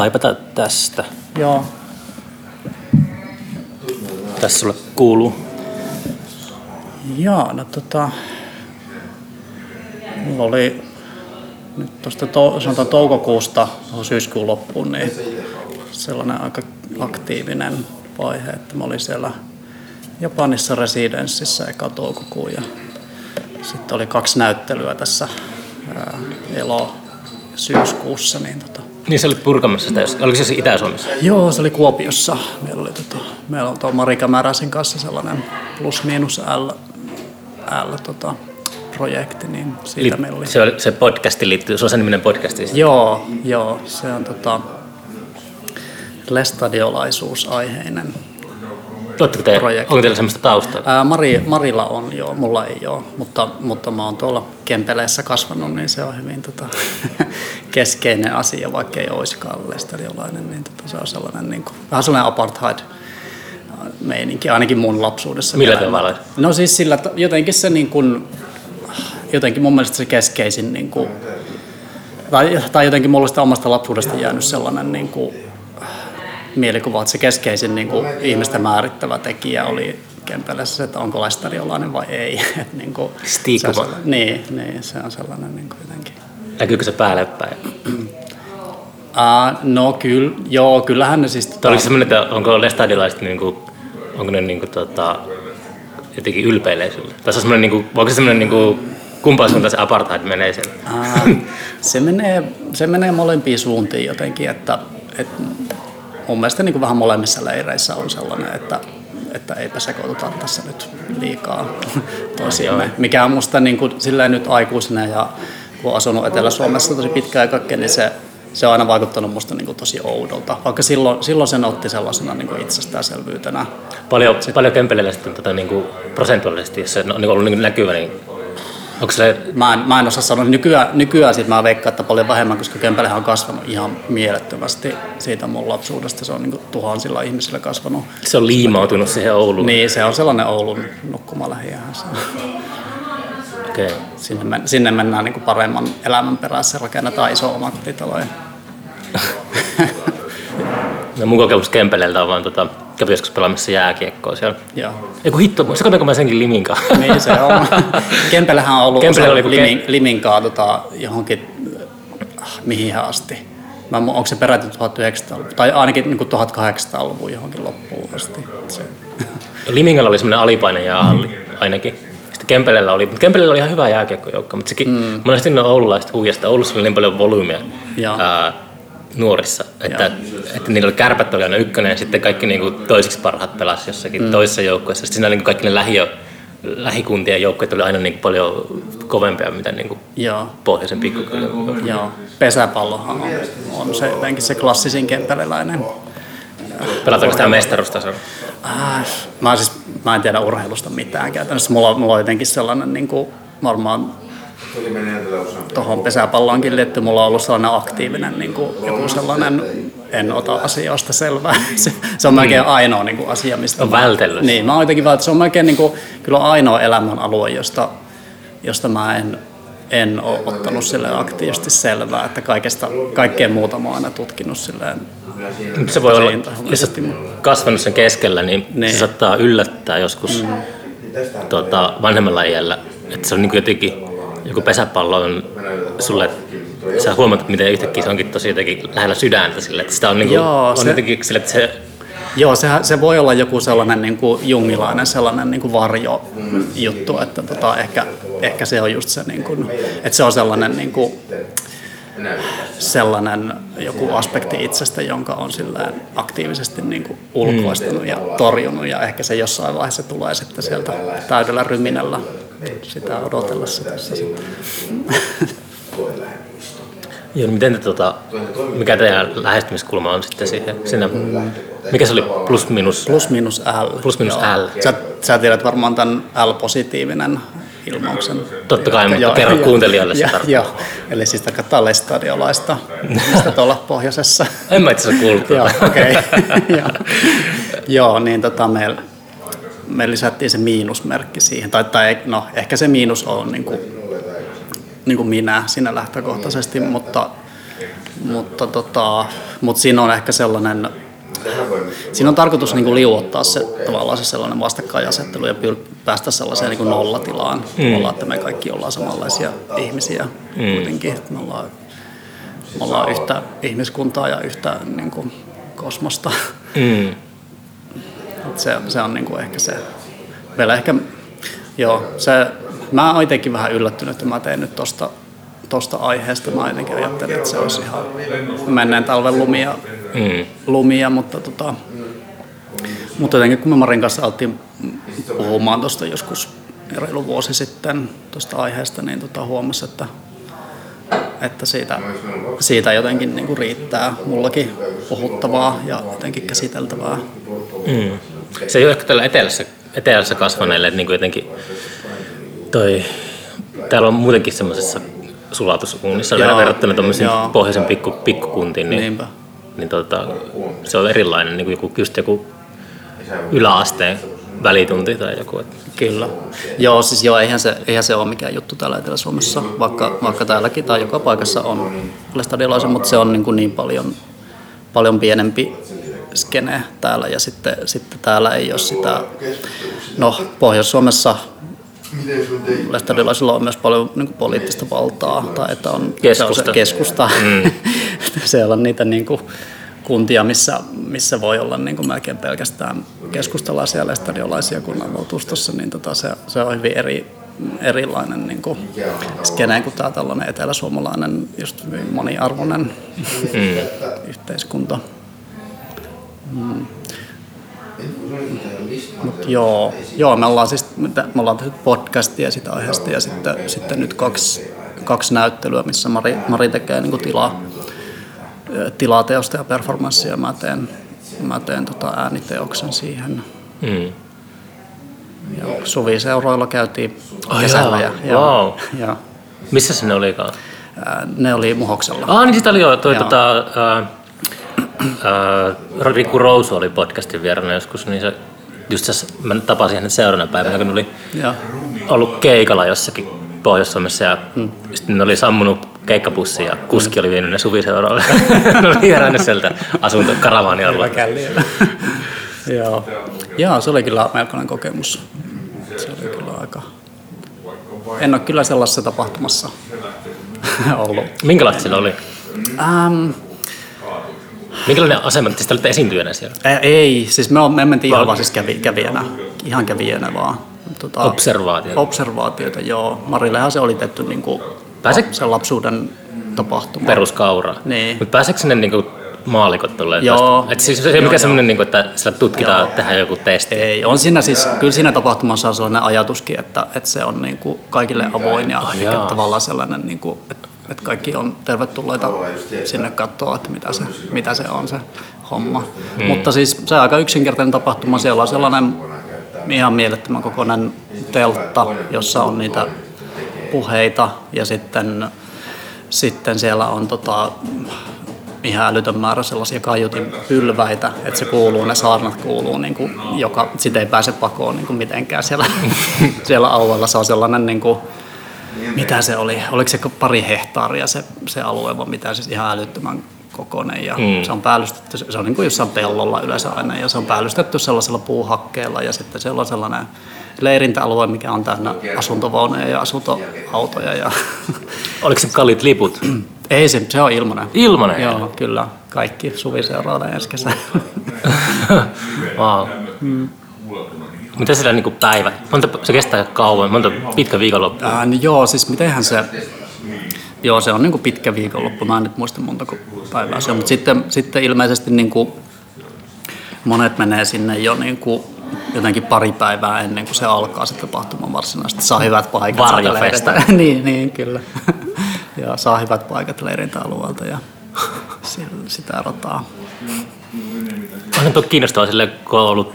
kaipata tästä. Joo. Tässä sulle kuuluu. Joo, no tota... Mulla oli nyt tuosta to, sanotaan toukokuusta syyskuun loppuun niin sellainen aika aktiivinen vaihe, että mä olin siellä Japanissa residenssissä eka toukokuun ja sitten oli kaksi näyttelyä tässä ää, elo syyskuussa. Niin, tota. Niin se oli purkamassa sitä, oliko se Itä-Suomessa? Joo, se oli Kuopiossa. Meillä, oli, tota, meillä on tuo Marika Märäsen kanssa sellainen plus miinus L, L tota, projekti, niin siitä Li- meillä oli. Se, oli, se podcasti liittyy, se on sen niminen podcasti. Joo, joo, se on tota, lestadiolaisuusaiheinen Oletteko te, projekti. onko teillä semmoista taustaa? Ää, Mari, Marilla on joo, mulla ei ole, mutta, mutta mä oon tuolla Kempeleessä kasvanut, niin se on hyvin tota, keskeinen asia, vaikka ei olisikaan lestadiolainen, niin tota, se on sellainen, niin kuin, vähän sellainen apartheid meininki, ainakin mun lapsuudessa. Millä tavalla? No siis sillä, jotenkin se niin kuin, jotenkin mun mielestä se keskeisin niin kuin, tai, tai jotenkin mulla sitä omasta lapsuudesta jäänyt sellainen niin kuin, mielikuva, että se keskeisin niin kuin, ihmistä määrittävä tekijä oli Kempelässä, että onko lestadiolainen vai ei. Et, niin kuin, se on sellainen- Niin, niin, se on sellainen niin kuin, jotenkin. Näkyykö se päälle päin? Uh, no kyllä, joo, kyllähän ne siis... Tai oliko se semmoinen, että onko lestadilaiset niinku, onko ne niinku tota, jotenkin ylpeilee sille? Tai se on semmoinen, niinku, onko se semmoinen niinku, kumpaan suuntaan se apartheid menee sen? Ää, se, menee, se menee molempiin suuntiin jotenkin, että, että mun mielestä niin kuin vähän molemmissa leireissä on sellainen, että, että eipä sekoituta tässä nyt liikaa toisiimme. Mikä on musta niin kuin, silleen nyt aikuisena ja kun on asunut Etelä-Suomessa tosi pitkään ja kaikkea, niin se, se on aina vaikuttanut musta niin kuin tosi oudolta. Vaikka silloin, silloin sen otti sellaisena niin kuin itsestäänselvyytenä. Paljon, paljon kempeleillä sitten tota, niinku, prosentuaalisesti, jos se on niinku ollut niinku näkyvä, niin onko se Mä en, mä en osaa sanoa. Nykyään, nykyään sit mä veikkaan, että paljon vähemmän, koska Kempelehän on kasvanut ihan mielettömästi siitä mun lapsuudesta. Se on niin tuhansilla ihmisillä kasvanut. se on liimautunut siihen Ouluun? Niin, se on sellainen Oulun nukkumalähiöhän. Se. Okay. Sinne, men, sinne mennään niin paremman elämän perässä, rakennetaan iso omakotitaloja. No, mun kokemus Kempeleeltä on vaan tota, kävi joskus pelaamassa jääkiekkoa siellä. Joo. Eiku hitto, sekoitanko mä senkin liminkaan? Niin se on. Kempelähän on ollut Kempele osa oli limin, liminkaa tota, johonkin, äh, mihin asti. Mä, onko se peräti 1900 tai ainakin niin 1800-luvun johonkin loppuun asti. Se. Limingalla oli semmoinen alipaine jäähalli ainakin. Sitten Kempelellä oli, mutta Kempelellä oli ihan hyvä jääkiekkojoukko, mutta sekin, mm. monesti ne oululaiset huijasta. Oulussa oli niin paljon volyymiä ää, nuorissa, että, että niillä oli kärpät oli aina ykkönen ja sitten kaikki niinku toisiksi parhaat pelasi jossakin mm. toisessa joukkueessa. Sitten siinä niinku kaikki ne lähiö, lähikuntien joukkueet oli aina niinku paljon kovempia, mitä niinku Joo. pohjoisen pikkukylän. Joo, pesäpallohan on, on se jotenkin se klassisin kempeleläinen. Pelataanko sitä mestaruustasolla? Äh, mä, siis, mä en tiedä urheilusta mitään käytännössä. Mulla, mulla on jotenkin sellainen niin kuin, varmaan tuohon pesäpalloonkin liittyy. Mulla on ollut sellainen aktiivinen niin kuin, joku sellainen, en ota asioista selvää. Se, se on melkein ainoa niin kuin, asia, mistä On mä- vältellyt. Niin, mä oon jotenkin vältellyt. Se on melkein niin kuin, kyllä ainoa elämän alue, josta, josta mä en, en ole ottanut sille aktiivisesti selvää, että kaikesta, kaikkea muuta mä oon aina tutkinut silleen Mutta se voi olla, jos olet kasvanut sen keskellä, niin, Niin. se saattaa yllättää joskus mm. tota, vanhemmalla iällä. Että se on niin jotenkin, joku pesäpallo on sulle, sä huomaat, että miten yhtäkkiä se onkin tosi jotenkin lähellä sydäntä sille, että sitä on, niin kuin, Joo, on se- jotenkin sille, että se, Joo, sehän, se voi olla joku sellainen niin kuin jungilainen sellainen niin kuin varjojuttu, että tota, ehkä, ehkä se on just se, niin kuin, että se on sellainen, niin kuin, sellainen joku aspekti itsestä, jonka on silleen aktiivisesti niin kuin ulkoistanut ja torjunut ja ehkä se jossain vaiheessa tulee sitten sieltä täydellä ryminällä sitä odotellessa tässä sitten. joo, niin miten te, tota, mikä teidän lähestymiskulma on sitten siihen, siinä, mikä se oli plus minus, Plus minus L. Plus minus. L. Sä, sä tiedät varmaan tämän L-positiivinen ilmauksen. Totta kai, mutta kerro kuuntelijoille se Ja- tarkoittaa. Joo, eli siis tarkoittaa lestadiolaista, mistä tuolla pohjoisessa. En mä itse asiassa kuullut Joo, okei. Joo. Joo, niin tota, me, me lisättiin se miinusmerkki siihen. Tai, tai no, ehkä se miinus on niin kuin, niin kuin minä siinä lähtökohtaisesti, mutta, mutta, tota, mutta siinä on ehkä sellainen, siinä on tarkoitus niin kuin liuottaa se tavallaan se sellainen vastakkainasettelu ja pyr- päästä sellaiseen niin kuin nollatilaan, mm. että me kaikki ollaan samanlaisia ihmisiä mm. kuitenkin, että me ollaan, me ollaan yhtä ihmiskuntaa ja yhtä niin kuin, kosmosta. Mm. Se, se on niin kuin ehkä se, vielä ehkä, joo, se, mä oon itsekin vähän yllättynyt, että mä tein nyt tosta tuosta aiheesta. Mä jotenkin ajattelin, että se olisi ihan menneen talven lumia, mm. lumia mutta, tota, mutta jotenkin kun me Marin kanssa alettiin puhumaan tuosta joskus reilu vuosi sitten tuosta aiheesta, niin tota huomasi, että, että siitä, siitä jotenkin niin kuin riittää mullakin puhuttavaa ja jotenkin käsiteltävää. Mm. Se ei ole ehkä tällä etelässä, etelässä kasvaneille, niin kuin jotenkin toi, täällä on muutenkin semmoisessa sulatusuunissa joo, verrattuna tuommoisiin pohjoisen pikku, pikkukuntiin, niin, Niinpä. niin tota, se on erilainen, niin kuin joku, just joku yläasteen välitunti tai joku. Kyllä. Joo, siis joo, eihän se, eihän se ole mikään juttu täällä Etelä-Suomessa, vaikka, vaikka täälläkin tai joka paikassa on stadiolaisen, mutta se on niin, kuin niin paljon, paljon pienempi skene täällä ja sitten, sitten täällä ei ole sitä, no Pohjois-Suomessa Lestadiolaisilla on myös paljon niin kuin, poliittista valtaa, tai että on keskusta. Se, keskusta. Mm. Siellä on niitä niin kuin, kuntia, missä, missä voi olla niin kuin melkein pelkästään keskustalaisia lestadiolaisia kunnanvaltuustossa, niin tota, se, se on hyvin eri, erilainen niin kuin, skene kuin tämä tällainen eteläsuomalainen just moniarvoinen mm. yhteiskunta. Mm. Mut joo, joo, me ollaan siis me ollaan tehty podcastia sitä aiheesta ja sitten, sitten nyt kaksi, kaksi näyttelyä, missä Mari, Mari tekee niin tilaa, tilateosta ja performanssia. Mä teen, mä teen tota ääniteoksen siihen. Mm. Ja Suvi-seuroilla käytiin oh, kesällä. Ja, ja, wow. ja, Missä se ne olikaan? Ne oli Muhoksella. Ah, niin sitä oli jo toi, tota, äh, äh, Riku Rousu oli podcastin vieraana joskus, niin se just tässä, mä tapasin hänet seuraavana päivänä, kun oli ja. ollut keikalla jossakin Pohjois-Suomessa ja hmm. sitten ne oli sammunut keikkapussi ja kuski oli vienyt ne suviseuralle. ne oli herännyt sieltä asunto karavaanialueelta. Joo. Joo, se oli kyllä melkoinen kokemus. Se oli kyllä aika... En ole kyllä sellaisessa tapahtumassa ollut. Minkälaista sillä oli? Ähm, Minkälainen asema, te olette esiintyjänä siellä? Ää, ei, siis me, me mentiin ihan vaan siis kävi, kävijänä, ihan kävijänä vaan. Tota, observaatioita. Observaatioita, joo. Marillehan se oli tehty niin kuin, Pääse... sen lapsuuden tapahtuma. Peruskaura. Niin. Mutta pääseekö sinne niin kuin maalikot tulee Joo. Et siis se ei mikä semmoinen, niin että sillä tutkitaan, joo. tehdään joku testi. Ei, on siinä siis, kyllä siinä tapahtumassa on sellainen ajatuskin, että, että se on niin kuin kaikille avoin ja oh, tavallaan sellainen, niin kuin, että että kaikki on tervetulleita sinne katsoa, että mitä se, mitä se on se homma. Hmm. Mutta siis se on aika yksinkertainen tapahtuma. Siellä on sellainen ihan mielettömän kokoinen teltta, jossa on niitä puheita ja sitten, sitten siellä on tota, ihan älytön määrä sellaisia kaiutin pylväitä, että se kuuluu, ne saarnat kuuluu, niin kuin, joka sitä ei pääse pakoon niin kuin mitenkään siellä, siellä alueella. Se on sellainen niin kuin, mitä se oli, oliko se pari hehtaaria se, se alue, vai mitä siis ihan älyttömän kokoinen ja mm. se on päällystetty, se on niin kuin jossain pellolla yleensä aina ja se on päällystetty sellaisella puuhakkeella ja sitten siellä on sellainen leirintäalue, mikä on täynnä asuntovauneja ja asuntoautoja. Ja Oliko se kallit liput? Ei se, se on ilmanen. Ilmanen? Joo, kyllä. Kaikki suvi seuraa ensi kesä. wow. Mm. Mitä siellä niin päivä? Monta, se kestää kauan, monta pitkä viikonloppu? Ää, niin joo, siis mitenhän se... Joo, se on niin kuin pitkä viikonloppu. Mä en nyt muista monta päivää se on, mutta sitten, sitten ilmeisesti niin kuin monet menee sinne jo niin kuin jotenkin pari päivää ennen kuin se alkaa se tapahtuma varsinaisesti. Saa hyvät paikat. Varjofesta. niin, niin, kyllä. ja saa hyvät paikat leirintäalueelta ja sitä rataa. On tuo kiinnostavaa sille, kun on ollut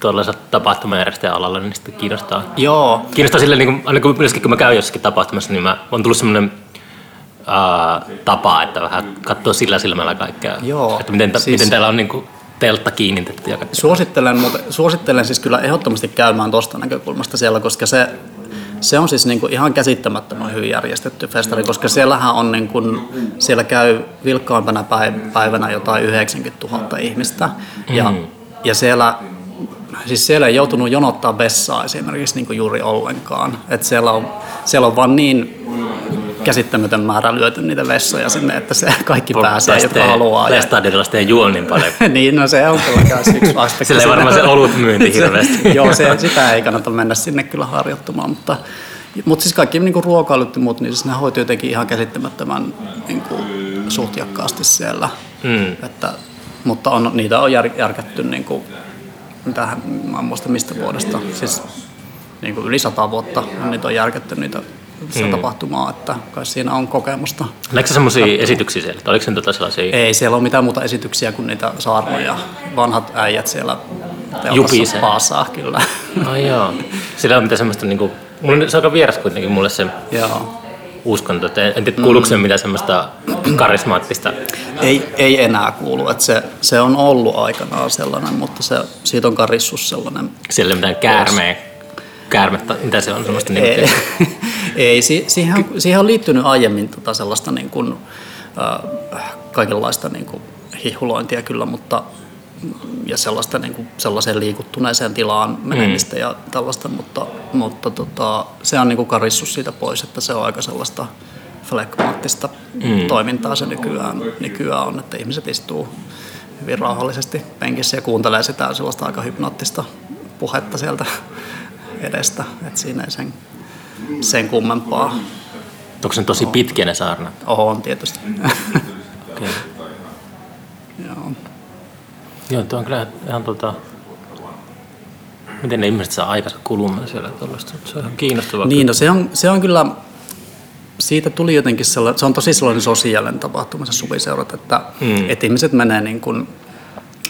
tuollaisella tapahtumajärjestäjän alalla, niin sitten kiinnostaa. Joo. Kiinnostaa sille, niin kuin, aina kun, kun mä käyn jossakin tapahtumassa, niin mä, on tullut semmoinen uh, tapa, että vähän katsoo sillä silmällä kaikkea. Joo. Että miten, siis, miten täällä on niin kuin, teltta kiinnitetty. Ja suosittelen, mutta, suosittelen siis kyllä ehdottomasti käymään tuosta näkökulmasta siellä, koska se, se on siis niin kuin ihan käsittämättömän hyvin järjestetty festari, koska siellähän on niin kuin, siellä käy vilkkaampana päivänä jotain 90 000 ihmistä. Ja, mm. ja siellä siis siellä ei joutunut jonottaa vessaa esimerkiksi niin kuin juuri ollenkaan. Et siellä, on, siellä on vaan niin käsittämätön määrä lyöty niitä vessoja sinne, että se kaikki Pol- pääsee, jotka haluaa. Stadionilla sitten juo niin paljon. niin, no se on kyllä myös yksi aspekti. Sillä ei varmaan se olut myynti hirveästi. joo, se, sitä ei kannata mennä sinne kyllä harjoittamaan, mutta, mutta siis kaikki niin ruokailut ja muut, niin siis ne hoituu jotenkin ihan käsittämättömän niin kuin, suhtjakkaasti siellä. Mm. Että, mutta on, niitä on jär, järkätty niin kuin, tähän, mä en muista mistä vuodesta, siis niin kuin yli sata vuotta niitä on järkätty niitä sitä mm. tapahtumaa, että kai siinä on kokemusta. Näetkö semmoisia esityksiä siellä? Oliko se tota sellaisia? Ei, siellä on mitään muuta esityksiä kuin niitä saarnoja. Vanhat äijät siellä Jupise. paasaa kyllä. Ai joo. Sillä on mitään semmoista, niin kuin, mulla on, se aika vieras kuitenkin mulle se joo. Uskonto. En tiedä, kuuluuko se mitään semmoista karismaattista? Ei, ei enää kuulu. Että se, se on ollut aikanaan sellainen, mutta se, siitä on karissus sellainen. Siellä ei mitään käärmeä käärmettä, mitä se on semmoista ei, ei siihen, siihen on liittynyt aiemmin tota sellaista niin kuin, äh, kaikenlaista niin kuin hihulointia kyllä, mutta ja sellaista niin kuin, sellaiseen liikuttuneeseen tilaan menemistä mm. ja tällaista, mutta, mutta tota, se on niin kuin karissu siitä pois, että se on aika sellaista flekmaattista mm. toimintaa se nykyään, nykyään on, että ihmiset istuu hyvin rauhallisesti penkissä ja kuuntelee sitä sellaista aika hypnoottista puhetta sieltä edestä, että siinä ei sen, sen kummempaa. Onko se tosi pitkiä ne saarnat? On tietysti. okay. Joo. Tuo on kyllä ihan tota... Miten ne ihmiset saa aikansa kulumaan siellä tuollaista? Se on ihan kiinnostavaa. Niin, no se on, se on kyllä... Siitä tuli jotenkin sellainen, se on tosi sellainen sosiaalinen tapahtuma se suviseurat, että, mm. että ihmiset menee niin kuin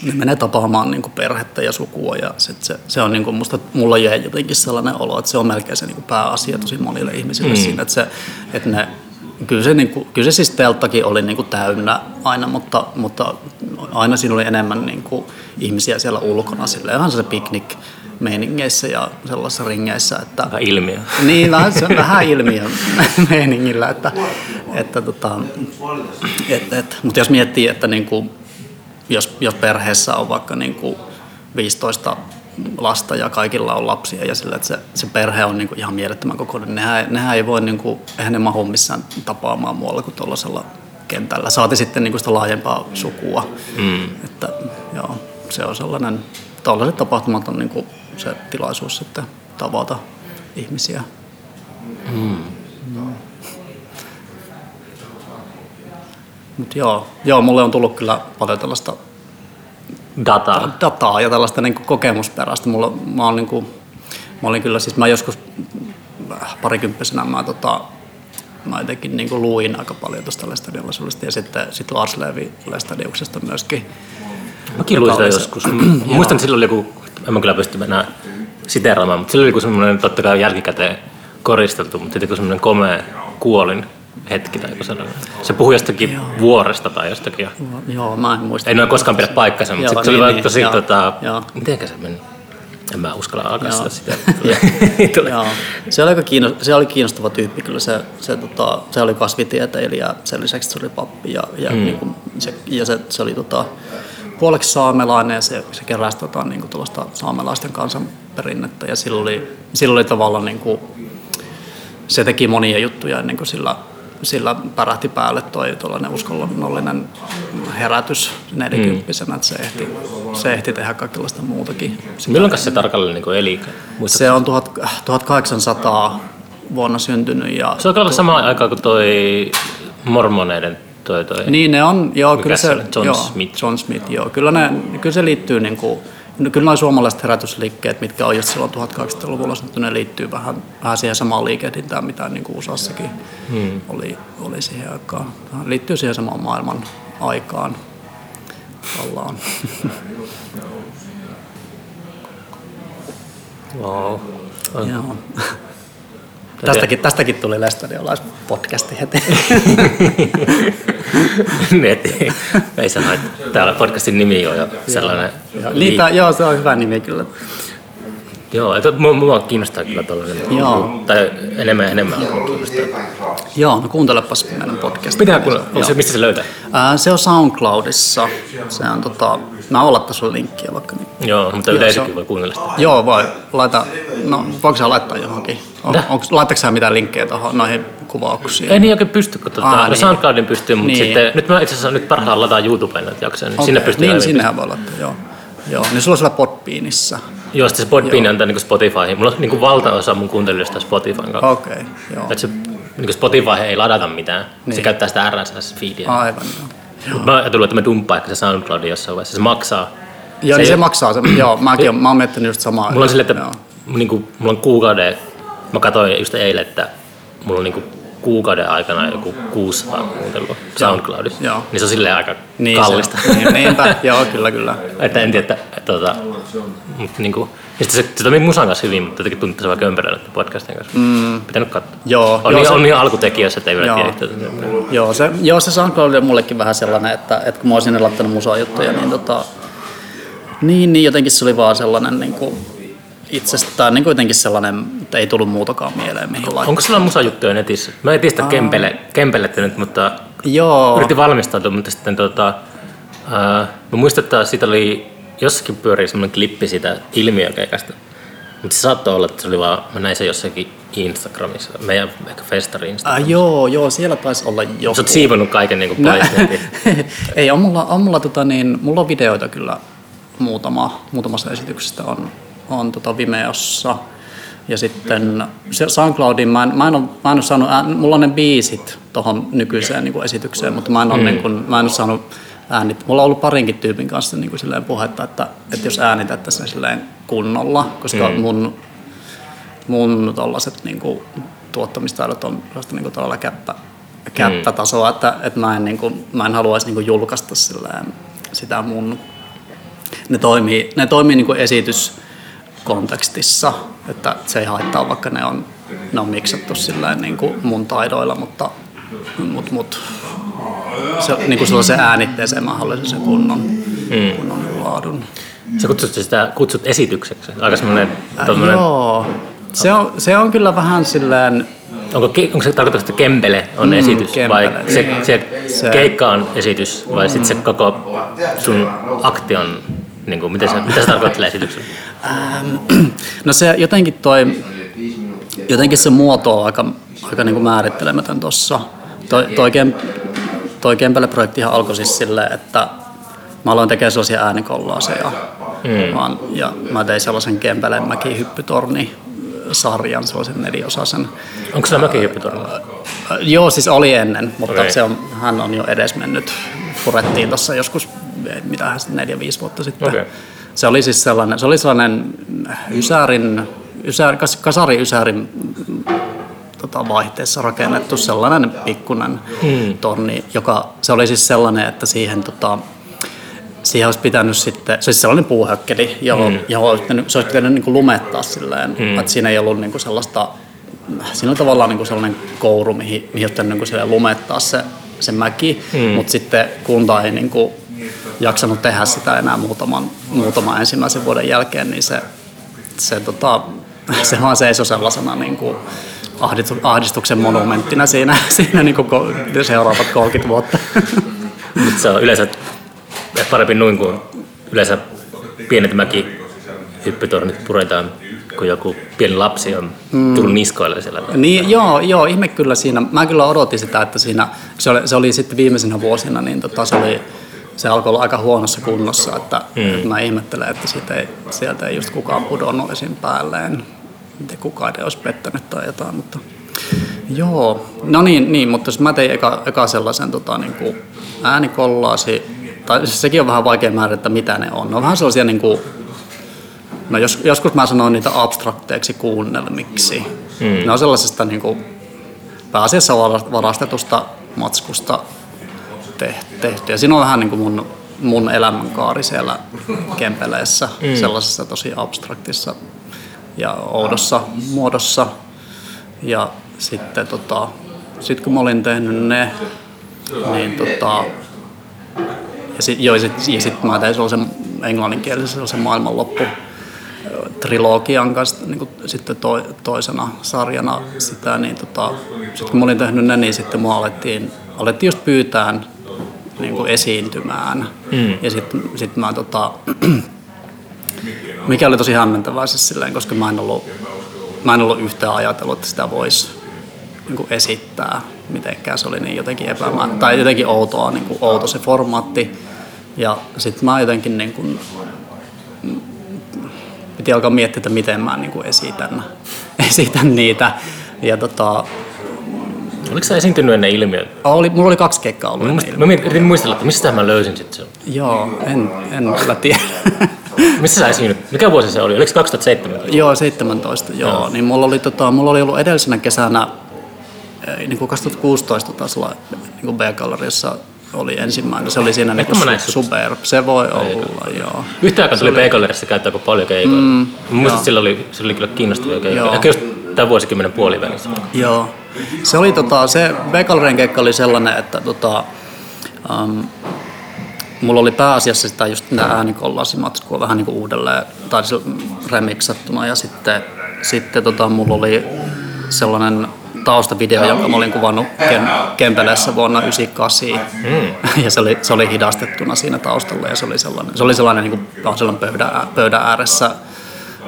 ne menee tapaamaan niin kuin perhettä ja sukua ja sit se, se on niin kuin musta, mulla jäi jotenkin sellainen olo, että se on melkein se niin kuin pääasia tosi monille ihmisille mm. siinä, että, se, että ne, kyllä se, niin kuin, kyllä se siis telttakin oli niin kuin täynnä aina, mutta, mutta aina siinä oli enemmän niin kuin ihmisiä siellä ulkona, sille ihan se piknik meiningeissä ja sellaisissa ringeissä. Että, vähän ilmiö. Niin, vähän, se on vähän ilmiö meiningillä. Että, että, tota, et, et, mutta jos miettii, että niin kuin, jos, jos perheessä on vaikka niin kuin 15 lasta ja kaikilla on lapsia ja sillä, että se, se perhe on niin kuin ihan mielettömän kokoinen. Nehän, nehän ei voi, niin kuin, eihän ne mahu missään tapaamaan muualla kuin tuollaisella kentällä. Saati sitten niin kuin sitä laajempaa sukua. Mm. Että, joo, se on sellainen, tällaiset tapahtumat on niin kuin se tilaisuus sitten tavata ihmisiä. Mm. No. Mutta joo, joo, mulle on tullut kyllä paljon tällaista dataa, dataa ja tällaista niin kokemusperäistä. Mulla, mä, olen, niin kuin, mä olin kyllä, siis mä joskus parikymppisenä mä, tota, mä jotenkin niin kuin luin aika paljon tuosta Lestadiolaisuudesta ja sitten sit Lars Levi Lestadiuksesta myöskin. Mäkin luin sitä joskus. Muistan, että silloin oli joku, en mä kyllä pysty enää siteraamaan, mutta silloin oli joku semmoinen totta kai jälkikäteen koristeltu, mutta sitten semmoinen komea kuolin hetki tai joku sellainen. Se puhui jostakin joo. vuoresta tai jostakin. Joo, mä en muista. Ei noin koskaan pidä paikkansa, mutta sitten se oli niin, niin, tosi, joo, tota, mitenkä se meni? En mä uskalla alkaa sitä. sitä. joo. Se, oli aika kiinno, se oli kiinnostava tyyppi kyllä. Se, se, tota, se oli kasvitieteilijä, sen lisäksi se oli pappi ja, ja, mm. niin kuin, se, ja se, se oli tota, puoleksi saamelainen ja se, se keräsi tota, niin kuin, saamelaisten kansanperinnettä ja sillä oli, sillä oli tavallaan niin kuin, se teki monia juttuja ennen kuin sillä sillä pärähti päälle toi tuollainen uskonnollinen herätys 40 mm. että se ehti, se ehti tehdä kaikenlaista muutakin. Milloin se tarkalleen niin eli? Muistatko? Se on 1800 vuonna syntynyt. Ja se on kyllä samaan aikaan kuin toi mormoneiden toi, toi Niin ne on, joo, kyllä se, John joo, Smith. John Smith, joo. Kyllä, ne, kyllä se liittyy niin kuin, No, kyllä nuo suomalaiset herätysliikkeet, mitkä on just silloin 1800-luvulla sanottu, ne liittyy vähän, vähän siihen samaan liikehdintään, mitä niin kuin USAssakin hmm. oli, oli siihen aikaan. Vähän liittyy siihen samaan maailman aikaan. Ollaan. Wow. Joo. Tästäkin, tästäkin tuli Lestadiolais-podcasti heti. Miettii. Ei sano, että täällä podcastin nimi on jo sellainen. Joo, Niitä, joo, se on hyvä nimi kyllä. Joo, että mua, mua kiinnostaa kyllä tuollainen. Joo. Tai enemmän ja enemmän mua kiinnostaa. Joo, no kuuntelepas meidän podcast. Pitää kuunnella. Onko se, mistä se löytää? Ää, se on SoundCloudissa. Se on tota, mä voin laittaa sulle linkkiä vaikka. Niin. Joo, mutta yleisökin on- voi kuunnella sitä. Joo, voi. Laita, no voiko sä laittaa johonkin? On, onks, laitatko sä mitään linkkejä tuohon noihin kuvauksiin? Ei niin oikein pysty, kun tuota, Aa, no niin. SoundCloudin pystyy, mutta Niin. sitten, nyt mä itse asiassa nyt parhaillaan lataan YouTubeen näitä jaksoja, niin Okei, sinne pystyy Niin, sinnehän voi laittaa, joo. Joo, niin sulla on siellä Podbeanissa. Joo, sitten se Podbean antaa niin Spotifyhin. Mulla on niin valtaosa mun kuuntelijoista Spotifyn kautta. Okei, okay, joo. Se niin Spotify ei ladata mitään. Se Niin. käyttää sitä RSS-feedia. Aivan, joo. Mut Mä ajattelin, että mä dumppaan ehkä se SoundCloudin jossain vaiheessa. Se maksaa. Joo, Se niin se ei- maksaa se. Joo, mäkin on, mä oon miettinyt just samaa. Mulla on silleen, että Joo. niin kuin, mulla on kuukauden, mä katsoin just eilen, että mulla on niin kuin kuukauden aikana joku 600 kuuntelua SoundCloudissa. Joo. Niin se on silleen aika Niin, kallista. Se, niin, niinpä, joo, kyllä, kyllä. että en tiedä, että, tota, mutta niin kuin, ja sitten se, se toimii musan kanssa hyvin, mutta jotenkin tuntuu, vaikka ympärillä podcastin kanssa. Mm. Pitänyt katsoa. Joo, On, joo, niin, se- on niin alkutekijöissä, että ei vielä Joo. tiedä. Että, Joo, se, joo, se SoundCloud on mullekin vähän sellainen, että, että kun mä oon sinne laittanut musajuttuja, niin, tota, niin, niin jotenkin se oli vaan sellainen niin kuin itsestään niin kuin jotenkin sellainen, että ei tullut muutakaan mieleen mihin laittaa. onko sulla musajuttuja netissä? Mä en tiedä kempele, kempelettä nyt, mutta Joo, yritin valmistautua, mutta sitten tota, ää, mä muistan, että siitä oli jossakin pyörii semmoinen klippi siitä ilmiökeikasta. Mutta se saattoi olla, että se oli vaan, mä näin sen jossakin Instagramissa, meidän ehkä festari Instagramissa. äh, joo, joo, siellä taisi olla joku. Sä oot siivonnut kaiken niin kuin No, ei, on mulla, on mulla, tota, niin, mulla on videoita kyllä muutama, muutamasta esityksestä on, on tota Vimeossa. Ja sitten se SoundCloudin, mä en, mä en, ole, mä en ole saanut, ään, mulla on ne biisit tuohon nykyiseen niin kuin esitykseen, mutta mä en, ole, Mm. niin kuin, mä en ole saanut äänit. Mulla on ollut parinkin tyypin kanssa niin kuin silleen puhetta, että, että jos äänitettäisiin silleen kunnolla, koska Mm. mun, mun tollaset niin kuin, tuottamistaidot on sellaista niin todella käppä, käppätasoa, että, että mä, en, niin kuin, mä en haluaisi niin kuin julkaista silleen sitä mun... Ne toimii, ne toimii niin kuin esityskontekstissa, että se ei haittaa, vaikka ne on, ne on miksattu silleen niin kuin mun taidoilla, mutta mut, mut, se, niin kuin sellaisen äänitteeseen mä haluaisin sen kunnon, mm. kunnon laadun. Sä kutsut sitä kutsut esitykseksi. Aika semmoinen, Äh, tommonen, joo, se on, se on kyllä vähän silleen, onko, onko se tarkoitus, että kempele on Mm, esitys vai kempele, se, niin. se, Se- keikka on esitys vai sitten se koko sun akti on, niin kuin, mitä, se, mitä se tarkoittaa esityksellä? no se jotenkin toi, jotenkin se muoto on aika, aika niin kuin määrittelemätön tuossa. Toi, toi, Kem, toi Kempele-projektihan alkoi siis silleen, että mä aloin tekemään sellaisia äänikollaaseja. Mm. Vaan, ja mä tein sellaisen Kempelenmäki hyppytorni sarjan, sellaisen neliosaisen. Onko se mäkihyppytorni? Äh, Joo, siis oli ennen, mutta Okei. se on, hän on jo edesmennyt. Purettiin tuossa joskus, mitä neljä, viisi vuotta sitten. Okei. Se oli siis sellainen, se oli sellainen Ysärin, Ysär, kas, Kasari Ysärin tota, vaihteessa rakennettu sellainen pikkunen Hmm. torni, joka se oli siis sellainen, että siihen tota, siihen olisi pitänyt sitten, se olisi sellainen puuhökkeli, johon, mm. johon olisi pitänyt, se olisi pitänyt niin kuin lumettaa silleen, mm. että siinä ei ollut niin kuin sellaista, siinä oli tavallaan niin kuin sellainen kouru, mihin, mihin olisi pitänyt niin kuin lumettaa se, se mäki, mm. mutta sitten kunta ei niin kuin jaksanut tehdä sitä enää muutaman, muutaman ensimmäisen vuoden jälkeen, niin se, se, tota, se vaan seisoi sellaisena niin kuin ahdistu- ahdistuksen monumenttina siinä, siinä niin kuin seuraavat 30 vuotta. Mutta se on yleensä parempi noin kuin yleensä pienet mäkihyppytornit puretaan, kun joku pieni lapsi on tullut niskoille siellä. Niin, joo, joo, ihme kyllä siinä. Mä kyllä odotin sitä, että siinä, se oli, se oli sitten viimeisenä vuosina, niin tota, se, oli, se alkoi olla aika huonossa kunnossa, että mm. mä ihmettelen, että siitä ei, sieltä ei just kukaan pudonnut esim. päälleen. Miten kukaan ei olisi pettänyt tai jotain, mutta joo. No niin, niin mutta jos mä tein eka, eka sellaisen tota, niin kuin äänikollaasi, tai siis sekin on vähän vaikea määrittää, mitä ne on. Ne on vähän sellaisia niin kuin, No jos, joskus mä sanoin niitä abstrakteiksi kuunnelmiksi. Mm. Ne on sellaisesta niin kuin, pääasiassa varast- varastetusta matskusta te- tehty. Ja siinä on vähän niin kuin mun, mun elämänkaari siellä Kempeleessä, mm. sellaisessa tosi abstraktissa ja oudossa muodossa. Ja sitten tota, sit kun mä olin tehnyt ne, niin tota, ja sitten joo, sit, ja sit mä tein sellaisen englanninkielisen sellaisen maailmanloppu trilogian kanssa niin kuin, sitten to, toisena sarjana sitä, niin tota, sitten kun mä olin tehnyt ne, niin sitten mua alettiin, alettiin just pyytään niin kuin esiintymään. Mm. Ja sitten sit mä tota, mikä oli tosi hämmentävää siis silleen, koska mä en ollut, mä en ollut yhtään ajatellut, että sitä voisi niin kuin esittää mitenkään. Se oli niin jotenkin epämä, tai jotenkin outoa, niin kuin outo se formaatti. Ja sitten mä jotenkin niin kuin, piti alkaa miettiä, että miten mä niin kuin esitän, esitän niitä. Ja tota, Oliko sä esiintynyt ennen ilmiötä? Oli, mulla oli kaksi keikkaa ollut Mä, ennen mä yritin muistella, että mistä mä löysin sitten sen. Joo, en, en kyllä tiedä. Missä sä esiinnyt? Mikä vuosi se oli? Oliko se 2007? joo, 17, joo. Joo. Niin mulla oli, tota, mulla oli ollut edellisenä kesänä, eh, niin kuin 2016 taisi olla niin kuin B-galleriassa oli ensimmäinen. Se oli siinä niin su- sut? Superb. Se voi olla, joo. Yhtä aikaa tuli B-gallerissa käyttää aika paljon keikoilla. Mm, mä muistan, joo. että sillä oli, sillä oli kyllä kiinnostavia Joo. keikoilla. Ehkä just tämän vuosikymmenen puolivälissä. Joo. Se oli tota, se B-gallerin keikka oli sellainen, että tota, um, mulla oli pääasiassa sitä just nää äänikollaasimatskua vähän niin kuin uudelleen tai se remiksattuna ja sitten, sitten tota, mulla oli sellainen taustavideo, jonka mä olin kuvannut Kem- Kempeleessä vuonna 1998. Mm. Ja se oli, se oli hidastettuna siinä taustalla ja se oli sellainen, se oli sellainen, niin kuin, pöydän, pöydän ääressä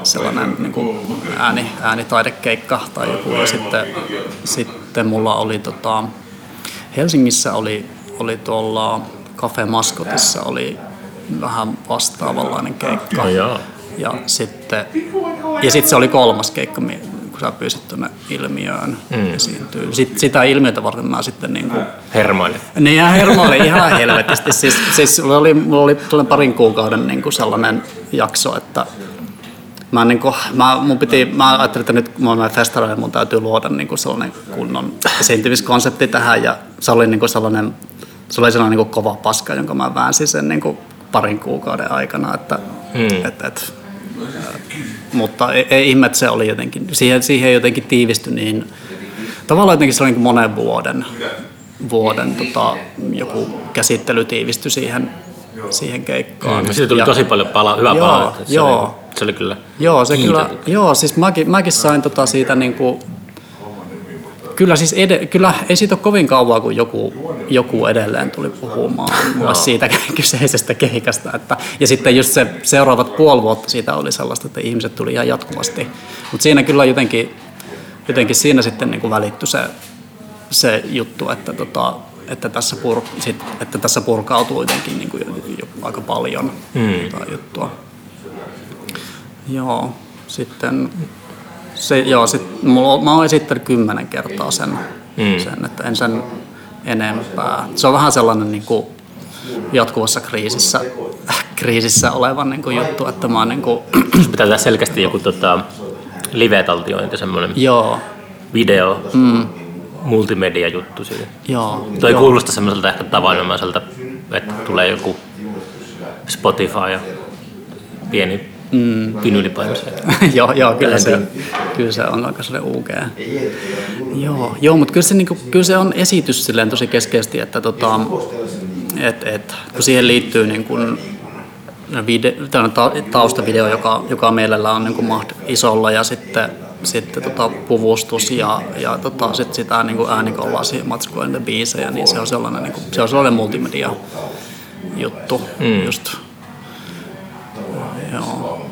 sellainen niin kuin ääni, äänitaidekeikka tai joku. Ja sitten, sitten mulla oli tota, Helsingissä oli, oli tuolla Cafe Maskotissa oli vähän vastaavanlainen keikka. No joo. Ja sitten, ja sitten se oli kolmas keikka, kun sä pyysit tuonne ilmiöön mm. esiintyä. Sit, sitä ilmiötä varten mä sitten niin kuin, Hermoille. niin ja hermo oli ihan helvetisti. Siis, siis mulla oli, mulla oli parin kuukauden niin kuin sellainen jakso, että mä, niin kuin, mä, mun piti, mä ajattelin, että nyt kun mä menen festareille, mun täytyy luoda niin kuin sellainen kunnon esiintymiskonsepti tähän. Ja se oli niin kuin sellainen, se oli sellainen niin kuin kova paska, jonka mä väänsin sen niin kuin parin kuukauden aikana. Että, Hmm. et, et, mutta ei, ei ihme, että se oli jotenkin, siihen, siihen jotenkin tiivistyi niin, tavallaan jotenkin se oli niin kuin monen vuoden, vuoden tota, joku käsittely tiivistyi siihen, siihen keikkaan. Mm, siitä tuli Ja- tosi paljon pala- hyvää Joo, palautetta. Se joo. oli- Se oli kyllä Joo, se kyllä, joo, siis mäkin, mäkin sain tota siitä niinku, kyllä siis ed- kyllä ei siitä ole kovin kauan, kun joku, joku edelleen tuli puhumaan mulle siitä kyseisestä keikasta. Että, ja sitten just se seuraavat puoli vuotta siitä oli sellaista, että ihmiset tuli ihan jatkuvasti. Mutta siinä kyllä jotenkin, jotenkin siinä sitten niinku välittyi se, se juttu, että, tota, että, tässä pur, sit, että tässä purkautuu jotenkin niinku jo, jo, aika paljon Hmm. tota juttua. Joo, sitten se, joo, sit, mulla, mä oon esittänyt kymmenen kertaa sen, Mm. sen, että en sen enempää. Se on vähän sellainen niin kuin jatkuvassa kriisissä, kriisissä oleva niin kuin juttu, että mä oon niin kuin, pitää tehdä selkeästi joku tota, live-taltiointi, semmoinen joo, video, mm. Multimedia-juttu siitä. joo, Toi joo, kuulostaa semmoiselta ehkä tavanomaiselta, että tulee joku Spotify ja pieni mm. vinyylipaino sieltä. joo, joo, kyllä se, kyllä se on aika sellainen UG. Joo, joo mutta kyllä se, niin kuin, kyllä se on esitys silleen tosi keskeisesti, että tota, et, et, kun siihen liittyy niin kuin video, tällainen ta- taustavideo, joka, joka meillä on niin kuin isolla ja sitten, sitten tota puvustus ja, ja tota, sit sitä niin kuin matskua niitä biisejä, niin se on sellainen, niin kuin, se on sellainen multimedia juttu mm. just. Joo.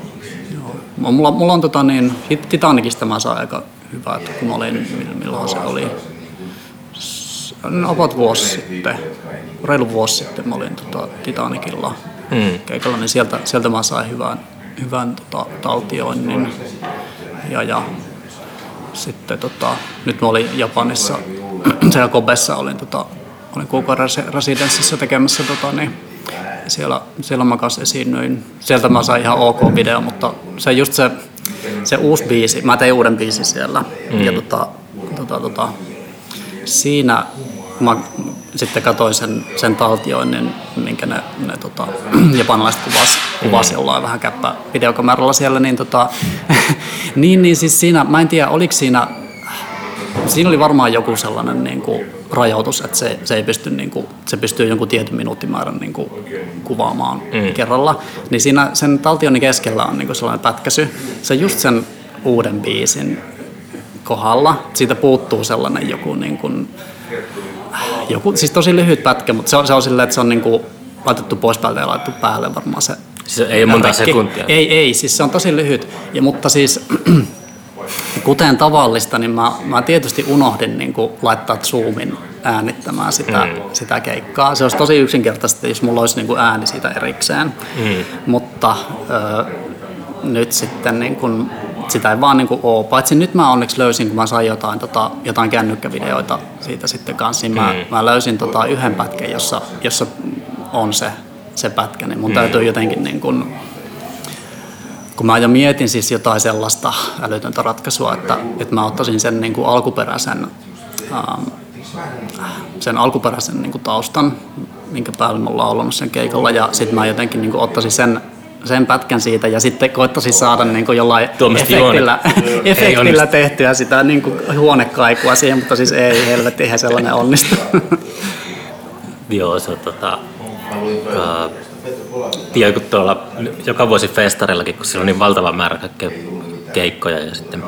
Joo. Mulla, mulla on tota niin, Tit- Titanicista mä sain aika hyvää, että kun mä olin, milloin se oli, no, about vuosi sitten, reilu vuosi sitten mä olin tota Titanicilla Mm. keikalla, niin sieltä, sieltä mä sain hyvän, hyvän tota, taltioinnin. Ja, ja sitten tota, nyt mä olin Japanissa, siellä Kobessa olin, tota, olin kuukauden resi- residenssissä tekemässä tota, niin, siellä, siellä mä kanssa esiinnyin. Sieltä mä sain ihan ok video, mutta se just se, se uusi biisi, mä tein uuden biisin siellä. Mm. Ja tota, tota, tota, siinä mä sitten katsoin sen, sen taltioinnin, minkä ne, ne tota, japanilaiset kuvas, kuvas jollain vähän käppä videokameralla siellä, niin, tota, niin, niin siis siinä, mä en tiedä oliko siinä, siinä oli varmaan joku sellainen niin kuin rajoitus, että se, se ei pysty, niin kuin, se pystyy jonkun tietyn minuuttimäärän niin kuin, kuvaamaan mm. kerralla. Niin siinä sen taltionin keskellä on niin kuin sellainen pätkäsy. Se just sen uuden biisin kohdalla. Siitä puuttuu sellainen joku, niin kuin, joku siis tosi lyhyt pätkä, mutta se on, se on silleen, että se on niin kuin, laitettu pois päältä ja laitettu päälle varmaan se. Siis ei monta sekuntia. Ei, ei, siis se on tosi lyhyt. Ja, mutta siis kuten tavallista, niin mä, mä tietysti unohdin niin kuin laittaa Zoomin äänittämään sitä, mm. sitä keikkaa. Se olisi tosi yksinkertaista, jos mulla olisi niin kuin ääni siitä erikseen. Mm. Mutta ö, nyt sitten niin kuin, sitä ei vaan niin kuin ole. Paitsi nyt mä onneksi löysin, kun mä sain jotain, tota, jotain kännykkävideoita siitä sitten kanssa, niin mä, mm. mä löysin tota yhden pätkän, jossa, jossa on se, se pätkä, niin mun mm. täytyy jotenkin niin kuin, kun mä jo mietin siis jotain sellaista älytöntä ratkaisua, että, että mä ottaisin sen niin kuin alkuperäisen, ähm, sen alkuperäisen niin kuin taustan, minkä päällä me ollaan ollut sen keikalla, ja sitten mä jotenkin niin kuin ottaisin sen sen pätkän siitä ja sitten koittaisin saada niin kuin jollain efektillä, efektillä tehtyä sitä niin kuin huonekaikua siihen, mutta siis ei helvetti, eihän sellainen onnistu. Joo, se on tota, uh, tiedä, kun tuolla joka vuosi festarillakin, kun siellä on niin valtava määrä kaikkea keikkoja ja sitten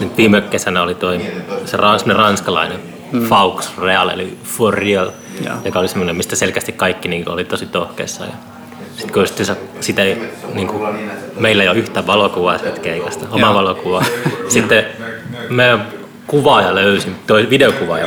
niin viime kesänä oli toi, se rans, ranskalainen mm. Faux Real, eli For Real, ja. joka oli semmoinen, mistä selkeästi kaikki niin oli tosi tohkeessa. Ja sitten kun sitten sitä, niin kuin, meillä ei ole yhtä valokuvaa siitä keikasta, oma valokuva. sitten me kuvaaja löysin, toi videokuvaaja,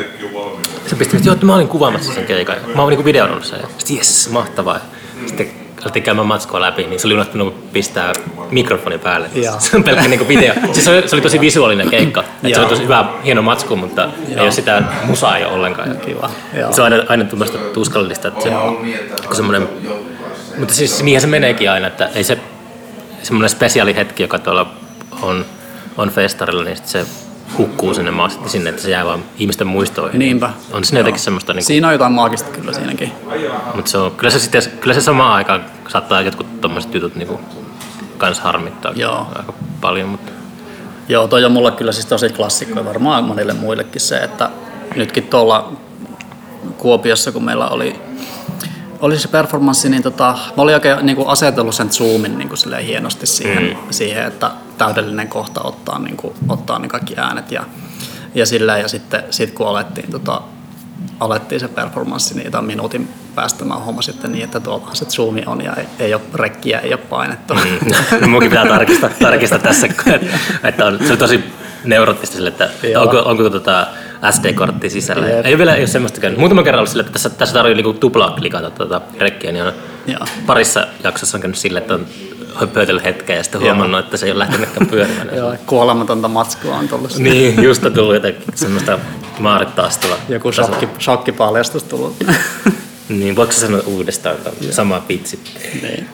se pisti, että mä olin kuvaamassa sen keikan. Mä olin niin videoinut sen. Sitten jes, mahtavaa. Sitten alettiin käymään matskoa läpi, niin se oli unohtunut pistää mikrofoni päälle. Joo. Se on pelkkä niin video. Siis se, oli, se oli tosi visuaalinen keikka. se oli tosi hyvä, hieno matsku, mutta Joo. ei ole sitä musaa ei ole ollenkaan. Kiva. Joo. Se on aina, aina tuommoista tuskallista, että se, kun semmoinen, mutta siis niinhän se meneekin aina, että ei se semmoinen spesiaali hetki, joka tuolla on, on festarilla, niin se hukkuu sinne maasti sinne, että se jää vaan ihmisten muistoihin. Niinpä. On siinä jotenkin semmoista... Niin kuin, siinä on jotain maagista kyllä siinäkin. Mutta se on, kyllä se, sitten, kyllä se samaan aikaan saattaa jotkut tommoset jutut niin kuin, kans harmittaa Joo. aika paljon. Mutta... Joo, toi on mulla kyllä siis tosi klassikko ja varmaan monille muillekin se, että nytkin tuolla Kuopiossa, kun meillä oli oli se performanssi, niin tota, mä olin oikein niin kuin asetellut sen zoomin niin kuin hienosti siihen, mm. siihen, että täydellinen kohta ottaa, niin kuin, ottaa niin kaikki äänet ja, ja sillä ja sitten sit kun alettiin, tota, alettiin se performanssi, niin jotain minuutin päästä mä huomasin sitten niin, että tuolla se zoomi on ja ei, ei ole rekkiä, ei ole painettu. Mm. No, munkin pitää tarkistaa, tarkistaa tässä, että, että on, se on tosi neuroottista sille, että, että onko, onko tota, SD-kortti sisällä. Jep. Ei vielä ole semmoista käynyt. Muutama kerran ollut sille, että tässä, tässä tarvii niinku tupla klikata tuota rekkiä, niin on Joo. parissa jaksossa on käynyt sille, että on höpötellyt hetkeä ja sitten huomannut, että se ei ole lähtenytkään pyörimään. Joo, kuolematonta matskua on tullut. niin, just on tullut jotenkin semmoista maarittaastella. Joku shokki, shokkipaljastus tullut. niin, voiko sanoa uudestaan sama pitsi? Niin.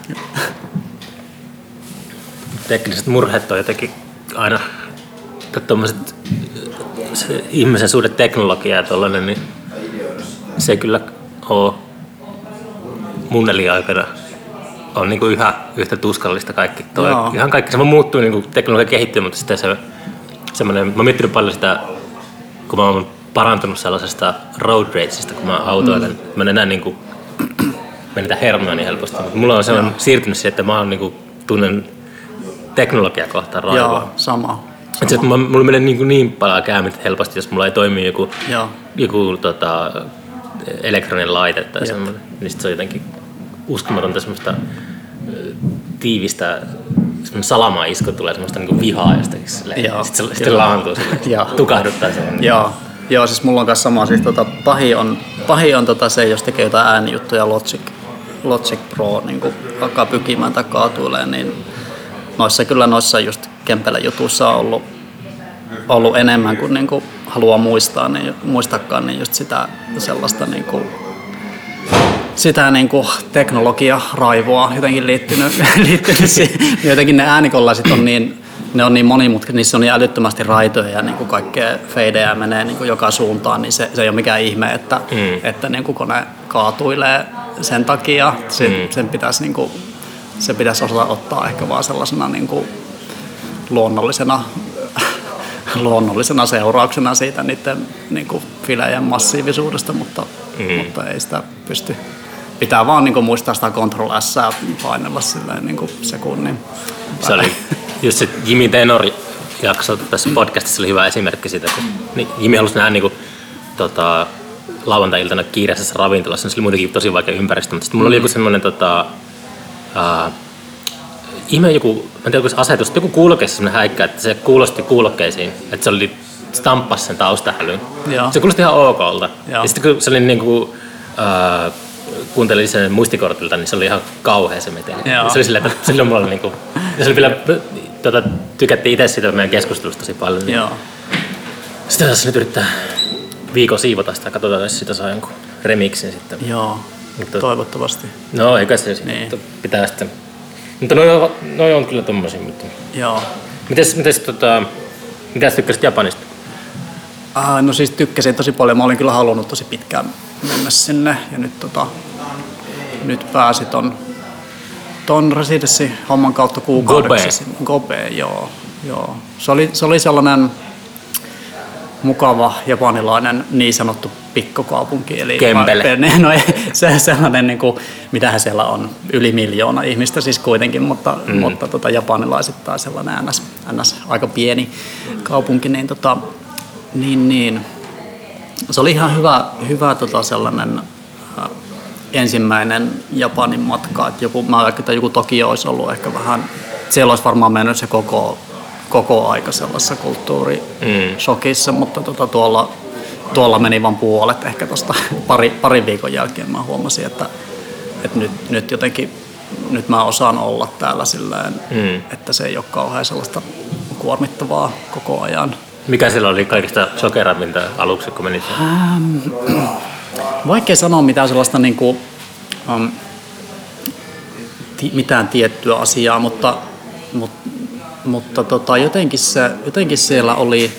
Tekniset murheet on jotenkin aina tuommoiset se ihmisen suhde teknologiaa ja tollainen, niin se kyllä on mun aikana on niin kuin yhä yhtä tuskallista kaikki. Toi, ihan kaikki se muuttuu, niin kuin teknologia kehittyy, mutta sitten se, semmoinen, mä oon miettinyt paljon sitä, kun mä oon parantunut sellaisesta road rageista, kun mä autoilen. Mm. Mä en enää niin kuin, menetään hermoja niin helposti, mutta mulla on semmoinen siirtynyt siihen, että mä oon niin kuin, tunnen teknologia kohtaan raivoa. Joo, sama. Et se, että mulla menee niin, niin paljon käymät helposti, jos mulla ei toimi joku, Joo. joku tota, elektroninen laite tai semmoinen, niin sit se on jotenkin uskomatonta semmoista tiivistä salama-isku tulee semmoista niin vihaa ja sitten, Joo, sit se sitten laantuu sille, tukahduttaa sen. Joo. Joo, siis mulla on kanssa sama. Siis tota, pahi on, pahi on tota se, jos tekee jotain äänijuttuja Logic, Logic Pro niin alkaa pykimään tai kaatuilee, niin noissa kyllä noissa just Kempelä jutussa on ollut, ollut enemmän kuin, niin kuin haluaa muistaa, niin muistakaan niin just sitä sellaista niin kuin, sitä niin kuin teknologia-raivoa jotenkin liittynyt, liittynyt siihen. Jotenkin ne äänikollaiset on niin, ne on niin monimutkaisia, niissä on niin älyttömästi raitoja ja niin kuin kaikkea feidejä menee niin kuin joka suuntaan, niin se, se ei ole mikään ihme, että, mm. että niin kuin kone kaatuilee sen takia. Se, mm. sen pitäisi, niin kuin, se pitäisi osata ottaa ehkä vaan sellaisena niin kuin luonnollisena luonnollisena seurauksena siitä niiden niin kuin filejen massiivisuudesta, mutta, mm. mutta ei sitä pysty. Pitää vaan niin kuin, muistaa sitä Ctrl S painella silleen, niin kuin sekunnin. Se oli just se Jimmy Tenori jakso tässä podcastissa oli hyvä esimerkki siitä, kun niin Jimmy halusi nähdä niin kuin, tota, lauantai-iltana kiireisessä ravintolassa, se oli muutenkin tosi vaikea ympäristö, mutta sitten mulla oli joku semmoinen tota, uh, ihme joku, mä en tiedä, asetus, joku kuulokkeessa semmoinen häikkä, että se kuulosti kuulokkeisiin, että se oli stamppasi sen taustahälyn. Se kuulosti ihan okolta. Ja sitten kun se oli niin kuin, uh, kuuntelin sen muistikortilta, niin se oli ihan kauhea se meteli. Se oli silleen, että silloin mulla oli niinku, ja se oli vielä, tota, tykättiin itse siitä meidän keskustelusta tosi paljon. Niin Joo. Sitten tässä nyt yrittää viikon siivota sitä, katsotaan, jos sitä saa jonkun remixin sitten. Joo, Mutta, toivottavasti. No, eikä se niin. pitää sitten. Mutta noi on, noi on kyllä tommosia. Mutta... Joo. Mites, mites tota, mitä tykkäsit Japanista? Ah, no siis tykkäsin tosi paljon. Mä olin kyllä halunnut tosi pitkään mennä sinne ja nyt, tota, nyt pääsi ton, ton residency-homman kautta kuukaudeksi. Gobe. Gobe, joo. joo. Se, oli, se oli sellainen mukava japanilainen niin sanottu pikkukaupunki. Eli Kempele. Mä, no, se sellainen, niin kuin, mitähän siellä on, yli miljoona ihmistä siis kuitenkin, mutta, mm. mutta tota, japanilaisittain sellainen ns, ns, aika pieni kaupunki, niin, tota, niin, niin se oli ihan hyvä, hyvä tota sellainen äh, ensimmäinen Japanin matka. Että joku, mä että joku Tokio olisi ollut ehkä vähän, siellä olisi varmaan mennyt se koko koko aika sellaisessa kulttuurishokissa, mm. mutta tota, tuolla, tuolla meni vain puolet ehkä tuosta pari, parin viikon jälkeen mä huomasin, että, että nyt, nyt jotenkin nyt mä osaan olla täällä silleen, mm. että se ei ole kauhean sellaista kuormittavaa koko ajan. Mikä siellä oli kaikista sokeravinta aluksi, kun menit? Ähm, vaikea sanoa mitään sellaista niin kuin, um, ti, mitään tiettyä asiaa, mutta, mutta mutta tota, jotenkin, se, jotenkin siellä oli,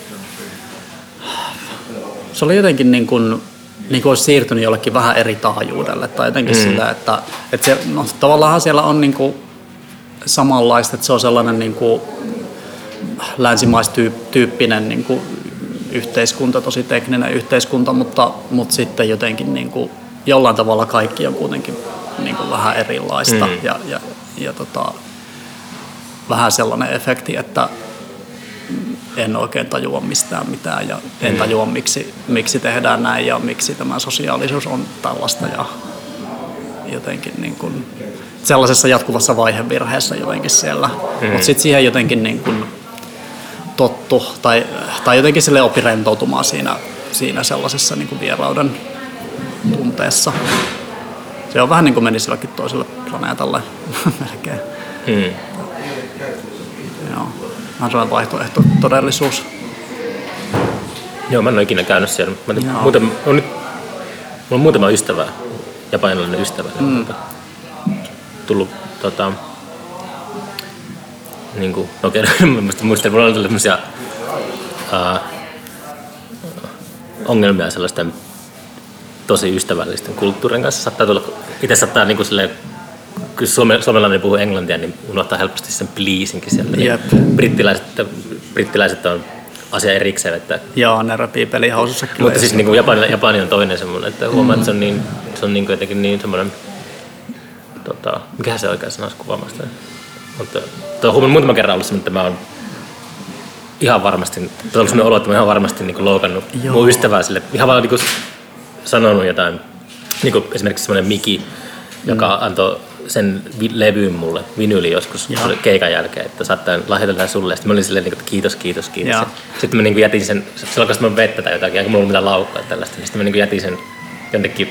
se oli jotenkin niin kuin, niin kuin olisi siirtynyt jollekin vähän eri taajuudelle tai jotenkin mm. sillä, että, että se, no, tavallaan siellä on niin kuin samanlaista, että se on sellainen niin kuin länsimaistyyppinen niin kuin yhteiskunta, tosi tekninen yhteiskunta, mutta, mutta sitten jotenkin niin kuin jollain tavalla kaikki on kuitenkin niin kuin vähän erilaista mm. ja, ja, ja tota, vähän sellainen efekti, että en oikein tajua mistään mitään ja en mm. tajua miksi, miksi tehdään näin ja miksi tämä sosiaalisuus on tällaista ja jotenkin niin kuin sellaisessa jatkuvassa vaihevirheessä jotenkin siellä. Mm. Mutta sitten siihen jotenkin niin kuin tottu tai, tai jotenkin sille oppi rentoutumaan siinä, siinä sellaisessa niin kuin vierauden tunteessa. Se on vähän niin kuin menisi jollekin toiselle planeetalle melkein. Mm vähän sellainen vaihtoehto todellisuus. Joo, mä en ole ikinä käynyt siellä. Mä nyt, muuten, on nyt, mulla on muutama ystävä, japanilainen ystävä, mm. tullut tota, niin kuin, no okei, okay, muistan, muistan, mulla on sellaisia uh, ongelmia sellaisten tosi ystävällisten kulttuurin kanssa. Saattaa tulla, itse saattaa niin kuin silleen, kun suome, suomalainen puhuu englantia, niin unohtaa helposti sen pleasinkin sieltä. Niin brittiläiset, brittiläiset on asia erikseen. Että... Joo, ne repii pelihausussa kyllä. Mutta siis niin kuin Japani, Japani, on toinen semmoinen, että huomaa, mm. että se on niin, se on niin kuin jotenkin niin semmoinen, tota, mikä se oikein sanoisi kuvaamasta. Mutta tuo on muutama kerran ollut semmoinen, että mä oon ihan varmasti, on sellainen olo, että mä ihan varmasti niin kuin loukannut Joo. mun ystävää sille, ihan vaan niin kuin sanonut jotain, niin kuin esimerkiksi semmoinen Miki, joka mm. antoi sen levyyn mulle, vinyli joskus Joo. keikan jälkeen, että saattaa lahjoitella sulle. Sitten mä olin silleen, että kiitos, kiitos, kiitos. Sitten mä niin jätin sen, silloin kun mä vettä tai jotakin, eikä mulla ollut mitään laukkaa tällaista, niin sitten mä niin jätin sen jonnekin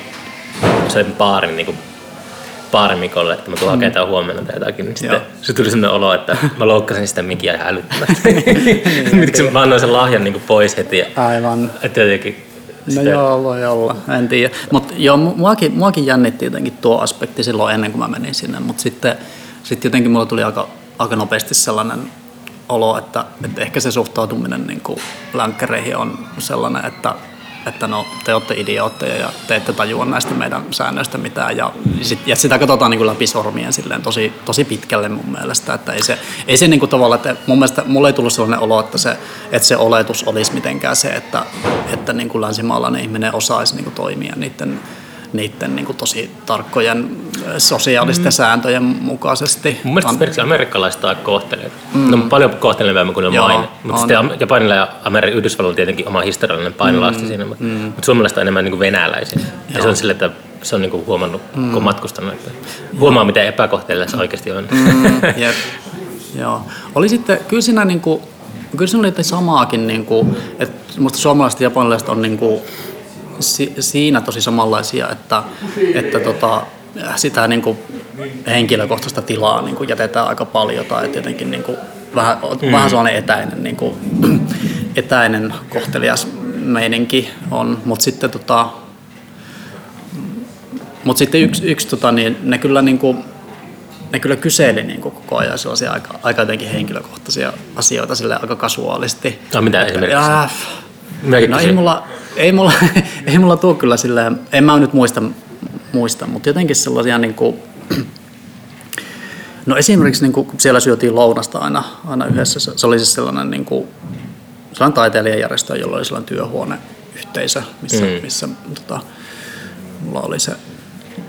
se baarin niin baarimikolle, että mä tuun mm. hakemaan huomenna tai jotakin. Niin sitten se tuli sellainen olo, että mä loukkasin sitä mikiä ihan älyttömästi. Miksi mä annoin sen lahjan niin pois heti. Aivan. Että jotenkin No sitä... joo, voi olla, en tiedä. Mutta joo, muakin, muakin jännitti jotenkin tuo aspekti silloin ennen kuin mä menin sinne, mutta sitten sit jotenkin mulla tuli aika, aika nopeasti sellainen olo, että, että ehkä se suhtautuminen niin länkkäreihin on sellainen, että, että no te olette idiootteja ja te ette tajua näistä meidän säännöistä mitään. Ja, sit, ja sitä katsotaan niin kuin läpi sormien silleen tosi, tosi pitkälle mun mielestä. Että ei se, ei se niin kuin tavallaan, että mun mielestä mulle ei tullut sellainen olo, että se, että se oletus olisi mitenkään se, että, että niin kuin länsimaalainen ihminen osaisi niin kuin toimia niiden niiden niin kuin tosi tarkkojen sosiaalisten mm. sääntöjen mukaisesti. Mun mielestä esimerkiksi amerikkalaiset on kohtelevat. Mm. Ne on paljon kohtelevampia kuin ne Joo, maine. Mutta sitten Japanilla ja Amerikan Yhdysvalloilla on tietenkin oma historiallinen painolasti mm. siinä. Mutta, mm. mutta suomalaiset on enemmän niin kuin venäläisiä. Ja se on sille, että se on niin kuin huomannut, mm. kun on matkustanut, että huomaa, miten epäkohtelias se oikeasti on. Mm, jep. Joo. Oli sitten, kyllä siinä, niin kuin, kyllä siinä oli samaakin, niin kuin, että minusta suomalaiset ja japanilaiset on niin kuin, si, siinä tosi samanlaisia, että, että tota, sitä niin kuin henkilökohtaista tilaa niin kuin jätetään aika paljon tai jotenkin niin kuin vähän, mm. vähän sellainen etäinen, niin kuin, etäinen kohtelias meininki on, mutta sitten tota, mutta sitten yksi, yksi tota, niin ne kyllä niin kuin, ne kyllä kyseli niin kuin koko ajan sellaisia aika, aika jotenkin henkilökohtaisia asioita sille aika kasuaalisti. No mitä esimerkiksi? Ja, no ei mulla, ei mulla, ei mulla tuu kyllä silleen, en mä nyt muista, muista mutta jotenkin sellaisia niin kuin, no esimerkiksi niin kuin, siellä syötiin lounasta aina, aina yhdessä, se, se oli siis sellainen, niin kuin, sellainen taiteilijajärjestö, jolla oli sellainen työhuoneyhteisö, missä, mm. missä tota, mulla oli se,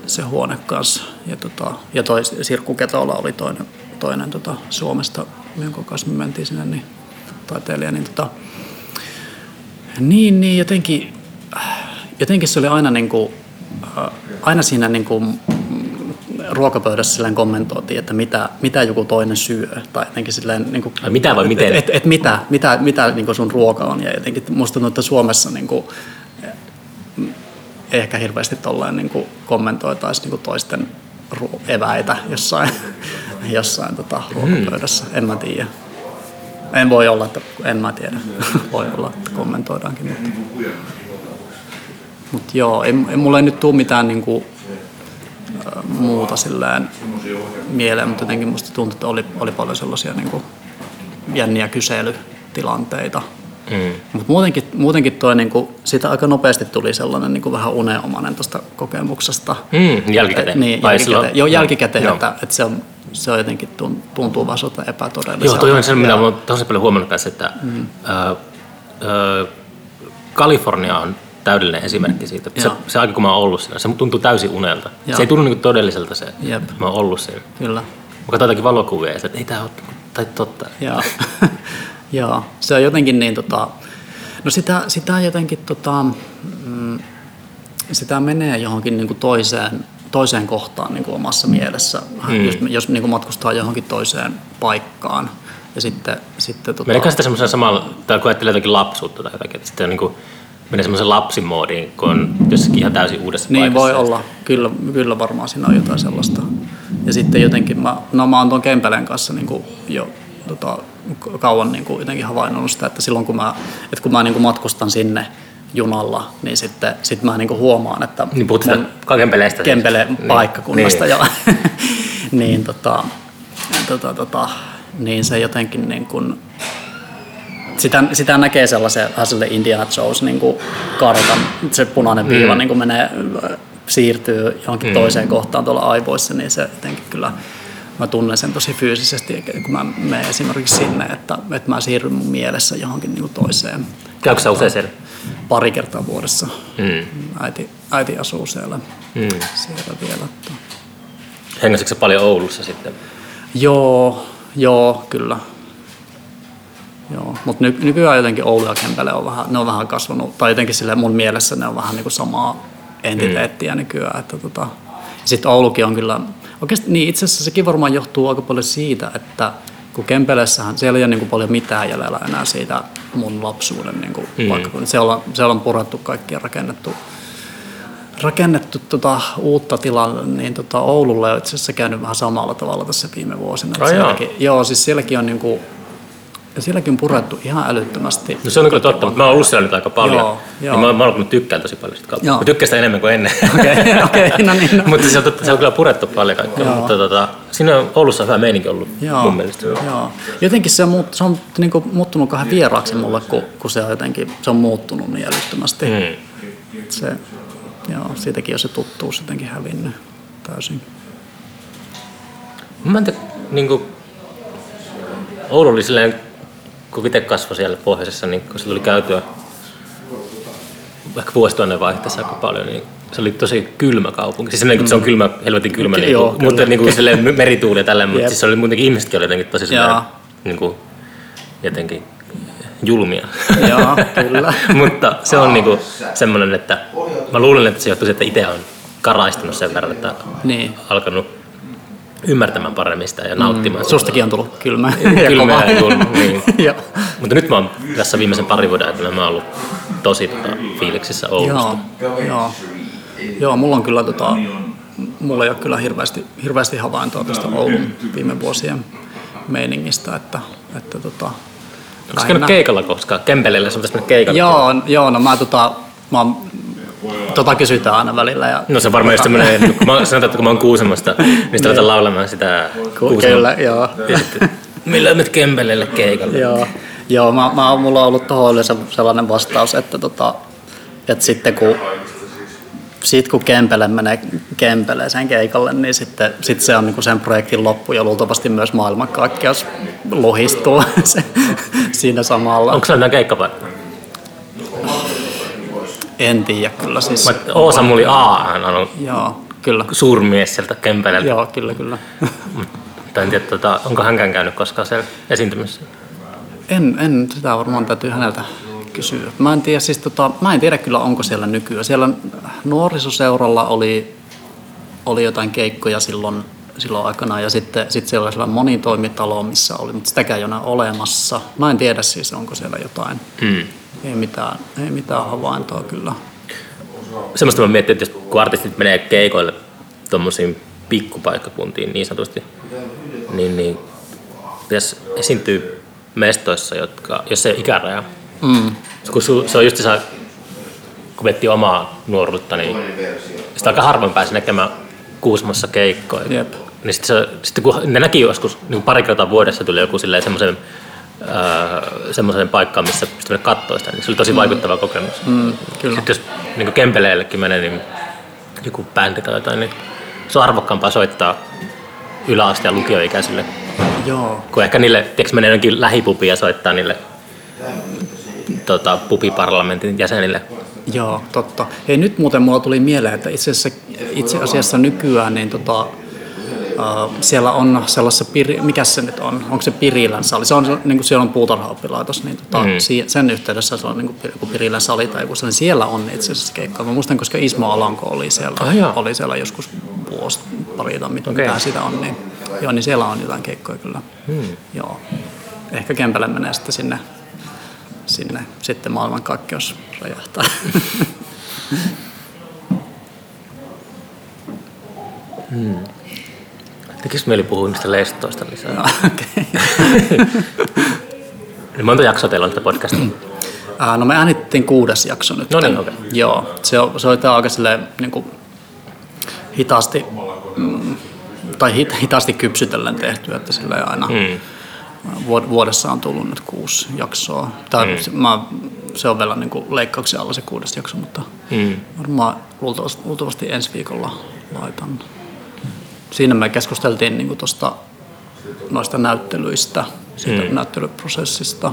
se huone kanssa. Ja, tota, ja toi Sirkku Ketola oli toinen, toinen tota, Suomesta, jonka kanssa me mentiin sinne, niin taiteilija, niin tota, niin, niin jotenkin, jotenkin se oli aina, niin kuin, äh, aina siinä niin kuin, ruokapöydässä silleen kommentoitiin, että mitä, mitä joku toinen syö. Tai jotenkin silleen, niin kuin, mitä vai miten? Et, et, et mitä, mitä, mitä niin kuin sun ruoka on. Ja jotenkin musta tuntuu, että Suomessa niin kuin, ei ehkä hirveästi tolleen niin kuin kommentoitaisi niin kuin toisten eväitä jossain, jossain tota, ruokapöydässä. En mä tiedä. En voi olla, että en mä tiedä. voi olla, että kommentoidaankin. Mutta, mutta joo, ei, ei mulla ei nyt tule mitään niin kuin, muuta silleen mieleen, mutta jotenkin musta tuntuu, että oli, oli paljon sellaisia niin kuin, jänniä kyselytilanteita. Mm. Mutta muutenkin, muutenkin toi, niin kuin, siitä aika nopeasti tuli sellainen niin kuin vähän uneomainen tuosta kokemuksesta. Mm, jälkikäteen? Niin, jälkikäteen. Joo, jälkikäteen, no. että, että se on se on jotenkin tuntuu vaan sota epätodelliselta. Joo, toi on se, mitä olen tosi paljon huomannut tässä, että mm. ö, ö, Kalifornia on täydellinen esimerkki siitä. Se, se aika, kun mä oon ollut siellä, se tuntuu täysin unelta. Joo. Se ei tunnu niin todelliselta se, Jep. että mä oon ollut siellä. Kyllä. Mä katsoin jotakin valokuvia ja että ei tämä ole tai totta. Joo. Joo, se on jotenkin niin, tota, no sitä, sitä jotenkin, tota, mm, sitä menee johonkin niin kuin toiseen toiseen kohtaan niin kuin omassa mielessä, mm. jos, jos niin kuin matkustaa johonkin toiseen paikkaan. Ja sitten, sitten tota... Meneekö sitten semmoisen samalla, tai kun ajattelee jotakin lapsuutta tai jotakin, että sitten niin kuin, menee semmoisen lapsimoodiin, kun on jossakin ihan täysin uudessa Niin paikassa. voi olla, kyllä, kyllä varmaan siinä on jotain sellaista. Ja sitten jotenkin, mä, no mä oon tuon Kempeleen kanssa niin kuin jo tota, kauan niin kuin jotenkin havainnut sitä, että silloin kun mä, että kun mä niin kuin matkustan sinne, junalla, niin sitten sit mä niinku huomaan, että niin puhut mun Kempeleestä. Kempele niin. paikkakunnasta niin. ja niin, tota, tota, tota, niin se jotenkin niin kuin, sitä, sitä näkee sellaisen sille Indiana Jones niin kuin kartan, se punainen viiva mm. niin kuin menee, siirtyy johonkin mm. toiseen kohtaan tuolla aivoissa, niin se jotenkin kyllä mä tunnen sen tosi fyysisesti, kun mä menen esimerkiksi sinne, että, että mä siirryn mun mielessä johonkin niin kuin toiseen. Käykö sä usein siellä? Pari kertaa vuodessa. Mm. Äiti, äiti asuu siellä, mm. siellä vielä. Hengäsitkö paljon Oulussa sitten? Joo, joo, kyllä. Joo, mutta ny, nykyään jotenkin Oulu ja Kempele on vähän, ne on vähän kasvanut, tai jotenkin sille mun mielessä ne on vähän niin kuin samaa entiteettiä mm. nykyään. Että tota, sitten Oulukin on kyllä, oikeasti niin itse asiassa sekin varmaan johtuu aika paljon siitä, että kun Kempelessähän siellä ei ole niin kuin paljon mitään jäljellä enää siitä mun lapsuuden niin kuin mm. vaikka, kun siellä, on, siellä on purettu kaikki ja rakennettu, rakennettu tota uutta tilaa, niin tota Oululle on itse asiassa käynyt vähän samalla tavalla tässä viime vuosina. Oh, sielläkin, joo. joo, siis sielläkin on niin kuin, ja sielläkin on purettu ihan älyttömästi. No se on kyllä totta, mutta mä oon ollut siellä nyt aika paljon. Joo, joo. Ja mä, mä, mä tykkään tosi paljon sitä. Joo. Mä tykkään sitä enemmän kuin ennen. Okei, okei, no niin. No. mutta se on, totta, se on kyllä purettu paljon kaikkea. Joo. Mutta tota, siinä on Oulussa hyvä meininki ollut Joo, mun mielestä. joo. Jotenkin se on, muut, se on niin kuin, muuttunut kahden vieraaksi mulle, kun, kun se on jotenkin se on muuttunut niin älyttömästi. Mm. Se, joo, siitäkin on se tuttuus jotenkin hävinnyt täysin. Mä en tiedä, niin kuin, Oulu oli silleen, kun itse kasvoi siellä pohjoisessa, niin kun se tuli käytyä vaikka vuosituhannen vaihteessa aika paljon, niin se oli tosi kylmä kaupunki. Siis semmoinen, mm. se on kylmä, helvetin kylmä, niin Joo, kuin, mutta kyllä. niin kuin silleen merituuli ja tälleen, mutta siis se oli muutenkin ihmisetkin oli jotenkin tosi niin kuin, jotenkin julmia. Joo, kyllä. mutta se on niinku semmoinen, että mä luulen, että se johtuu siitä, että itse on karaistunut sen verran, että Niin. alkanut ymmärtämään paremmin sitä ja nauttimaan. Sustakin on tullut kylmä. Kylmä kova. ja julma, niin. Mutta nyt mä oon tässä viimeisen parin vuoden aikana mä oon ollut tosi tota, fiiliksissä Oulusta. Joo, joo. Joo, mulla on kyllä tota, mulla ei ole kyllä hirveästi, hirveästi havaintoa tästä Oulun viime vuosien meiningistä, että, että tota, Onko käynyt keikalla koskaan? Kempeleillä sun pitäisi mennä keikalle. Joo, joo, no mä tota, mä oon, tota kysytään aina välillä. Ja, No se varmaan just semmoinen, kun mä sanotaan, että kun mä oon Kuusamosta, niin sitten aletaan laulamaan sitä Ku- Kuusamon- Kyllä, joo. Sitten, millä menet Kempeleelle keikalle? Joo, joo mä, mä, mulla on ollut tuohon sellainen vastaus, että, tota, että sitten kun sit kun Kempele menee Kempeleeseen keikalle, niin sitten sit se on niinku sen projektin loppu ja luultavasti myös maailmankaikkeus lohistuu se, siinä samalla. Onko se enää keikkapaikka? En tiedä kyllä siis. Mä- Oosamuli A hän on Joo, kyllä. suurmies sieltä Kempeleltä. Joo, kyllä, kyllä. Mutta en tiedä, tota, onko hänkään käynyt koskaan siellä esiintymässä. En, en, sitä varmaan täytyy häneltä kysyä. Mä en tiedä, siis tota, mä en tiedä kyllä onko siellä nykyään. Siellä nuorisoseuralla oli, oli jotain keikkoja silloin, silloin aikanaan ja sitten sit siellä oli sellainen monitoimitalo, missä oli, mutta sitäkään ei ole olemassa. Mä en tiedä siis, onko siellä jotain. Hmm. Ei mitään, ei mitään havaintoa kyllä. Semmoista mä mietin, että kun artistit menee keikoille tuommoisiin pikkupaikkakuntiin niin sanotusti, niin, niin pitäisi esiintyä mestoissa, jotka, jos ei ole ikäraja. Mm. Kun su, se on just se, kun miettii omaa nuoruutta, niin sitä aika harvoin pääsi näkemään Kuusamossa keikkoja. Jep. Niin sitten, sitten kun ne näki joskus, niin pari kertaa vuodessa tuli joku semmoisen semmoiseen paikkaan, missä mennä katsoa sitä, niin se oli tosi vaikuttava kokemus. Mm, kyllä. Sitten jos niin Kempeleellekin menee, niin joku bändi tai jotain, niin se on arvokkaampaa soittaa yläaste- ja lukioikäisille, Joo, kun ehkä niille, tiedätkö, menee jonkin lähipubiin ja soittaa niille tota, pubiparlamentin jäsenille. Joo, totta. Hei, nyt muuten mulla tuli mieleen, että itse asiassa, itse asiassa nykyään niin tota, siellä on sellaisessa, mikä se nyt on, onko se Pirilän sali? Se on, niin kuin siellä on puutarhaoppilaitos, niin tota, Mm. mm. sen yhteydessä se on niin kuin joku Pirilän sali tai joku sellainen. Siellä on itse asiassa keikkaa. Mä muistan, koska Ismo Alanko oli siellä, Ah, oli siellä joskus vuosi, pari tai mit, Okei. mitä sitä on. Niin, joo, niin siellä on jotain keikkoja kyllä. Hmm. Joo. Ehkä Kempele menee sitten sinne, sinne sitten maailmankaikkeus räjähtää. Tekis mieli puhua niistä lestoista lisää. Okei. Niin monta jaksoa teillä on tätä podcastia? No me äänittiin kuudes jakso nyt. No niin, okei. Joo, se on, se on tää aika silleen, niin kuin hitaasti, mm, tai hit, hitaasti kypsytellen tehty, että sille aina Mm. vuod- vuodessa on tullut nyt kuusi jaksoa. Tai Mm. se, mä, se on vielä niin kuin leikkauksen alla se kuudes jakso, mutta Mm. varmaan luultavasti, luultavasti ensi viikolla laitan. Siinä me keskusteltiin niin tosta, noista näyttelyistä, siitä Mm. näyttelyprosessista.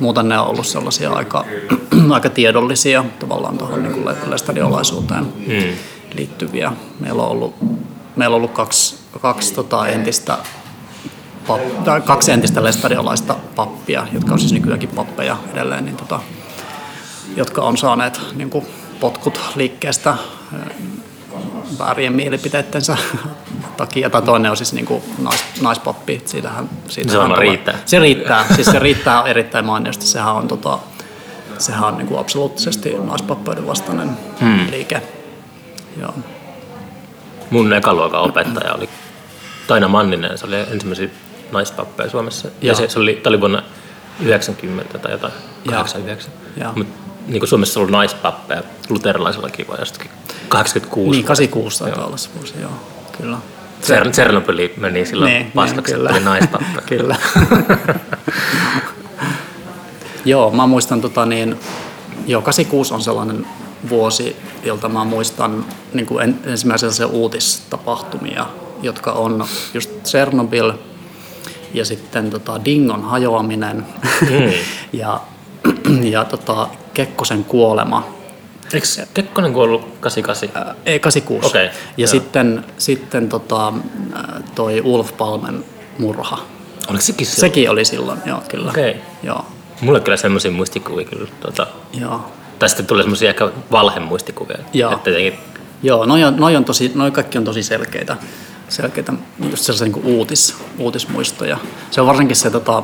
Muuten ne on ollut sellaisia aika, aika tiedollisia tavallaan tuohon niin lestadiolaisuuteen Mm. liittyviä. Meillä on ollut, meillä on ollut kaksi, kaksi tota entistä pap, tai kaksi entistä lestadiolaista pappia, jotka on siis nykyäänkin pappeja edelleen, niin tota, jotka on saaneet niin kuin, potkut liikkeestä väärien mielipiteittensä takia. Tai toinen on siis niin kuin nais, naispappi. Siitähän, siitähän Se riittää. Se riittää. Siis se riittää erittäin mainiosti. Sehän on, tota, sehän on niin kuin absoluuttisesti naispappeuden vastainen Hmm. liike. Joo. Mun ekaluokan opettaja oli Taina Manninen, se oli ensimmäisiä naispappeja Suomessa. Ja Joo. se, se oli, oli vuonna 90 tai jotain, Joo. 89. Joo. Mut, niin kuin Suomessa on ollut naispappeja, luterilaisillakin vai jostakin 86. Niin, 86 taitaa olla se vuosi, joo, kyllä. Tsern- Tsernobyl meni silloin Niin, paskaksi, niin, kyllä. oli naispappeja. Kyllä. joo, mä muistan tota niin, joo, 86 on sellainen vuosi, jolta mä muistan niin kuin en, ensimmäisiä se uutistapahtumia, jotka on just Chernobyl ja sitten tota Dingon hajoaminen Mm. ja, ja tota Kekkosen kuolema. Eikö Kekkonen kuollut 88? Ää, Ei, 86. Okei, ja joo. sitten, sitten tota, ää, toi Ulf Palmen murha. Oliko sekin se? Sekin oli silloin, joo, kyllä. Okei. Joo, Mulle kyllä semmoisia muistikuvia kyllä. Tuota, joo. tai sitten tulee semmoisia ehkä valhemuistikuvia. Joo. Että jotenkin, Joo, noi, on, noi, on tosi, noi kaikki on tosi selkeitä, selkeitä just sellaisia niin uutis, uutismuistoja. Se on varsinkin se, tota,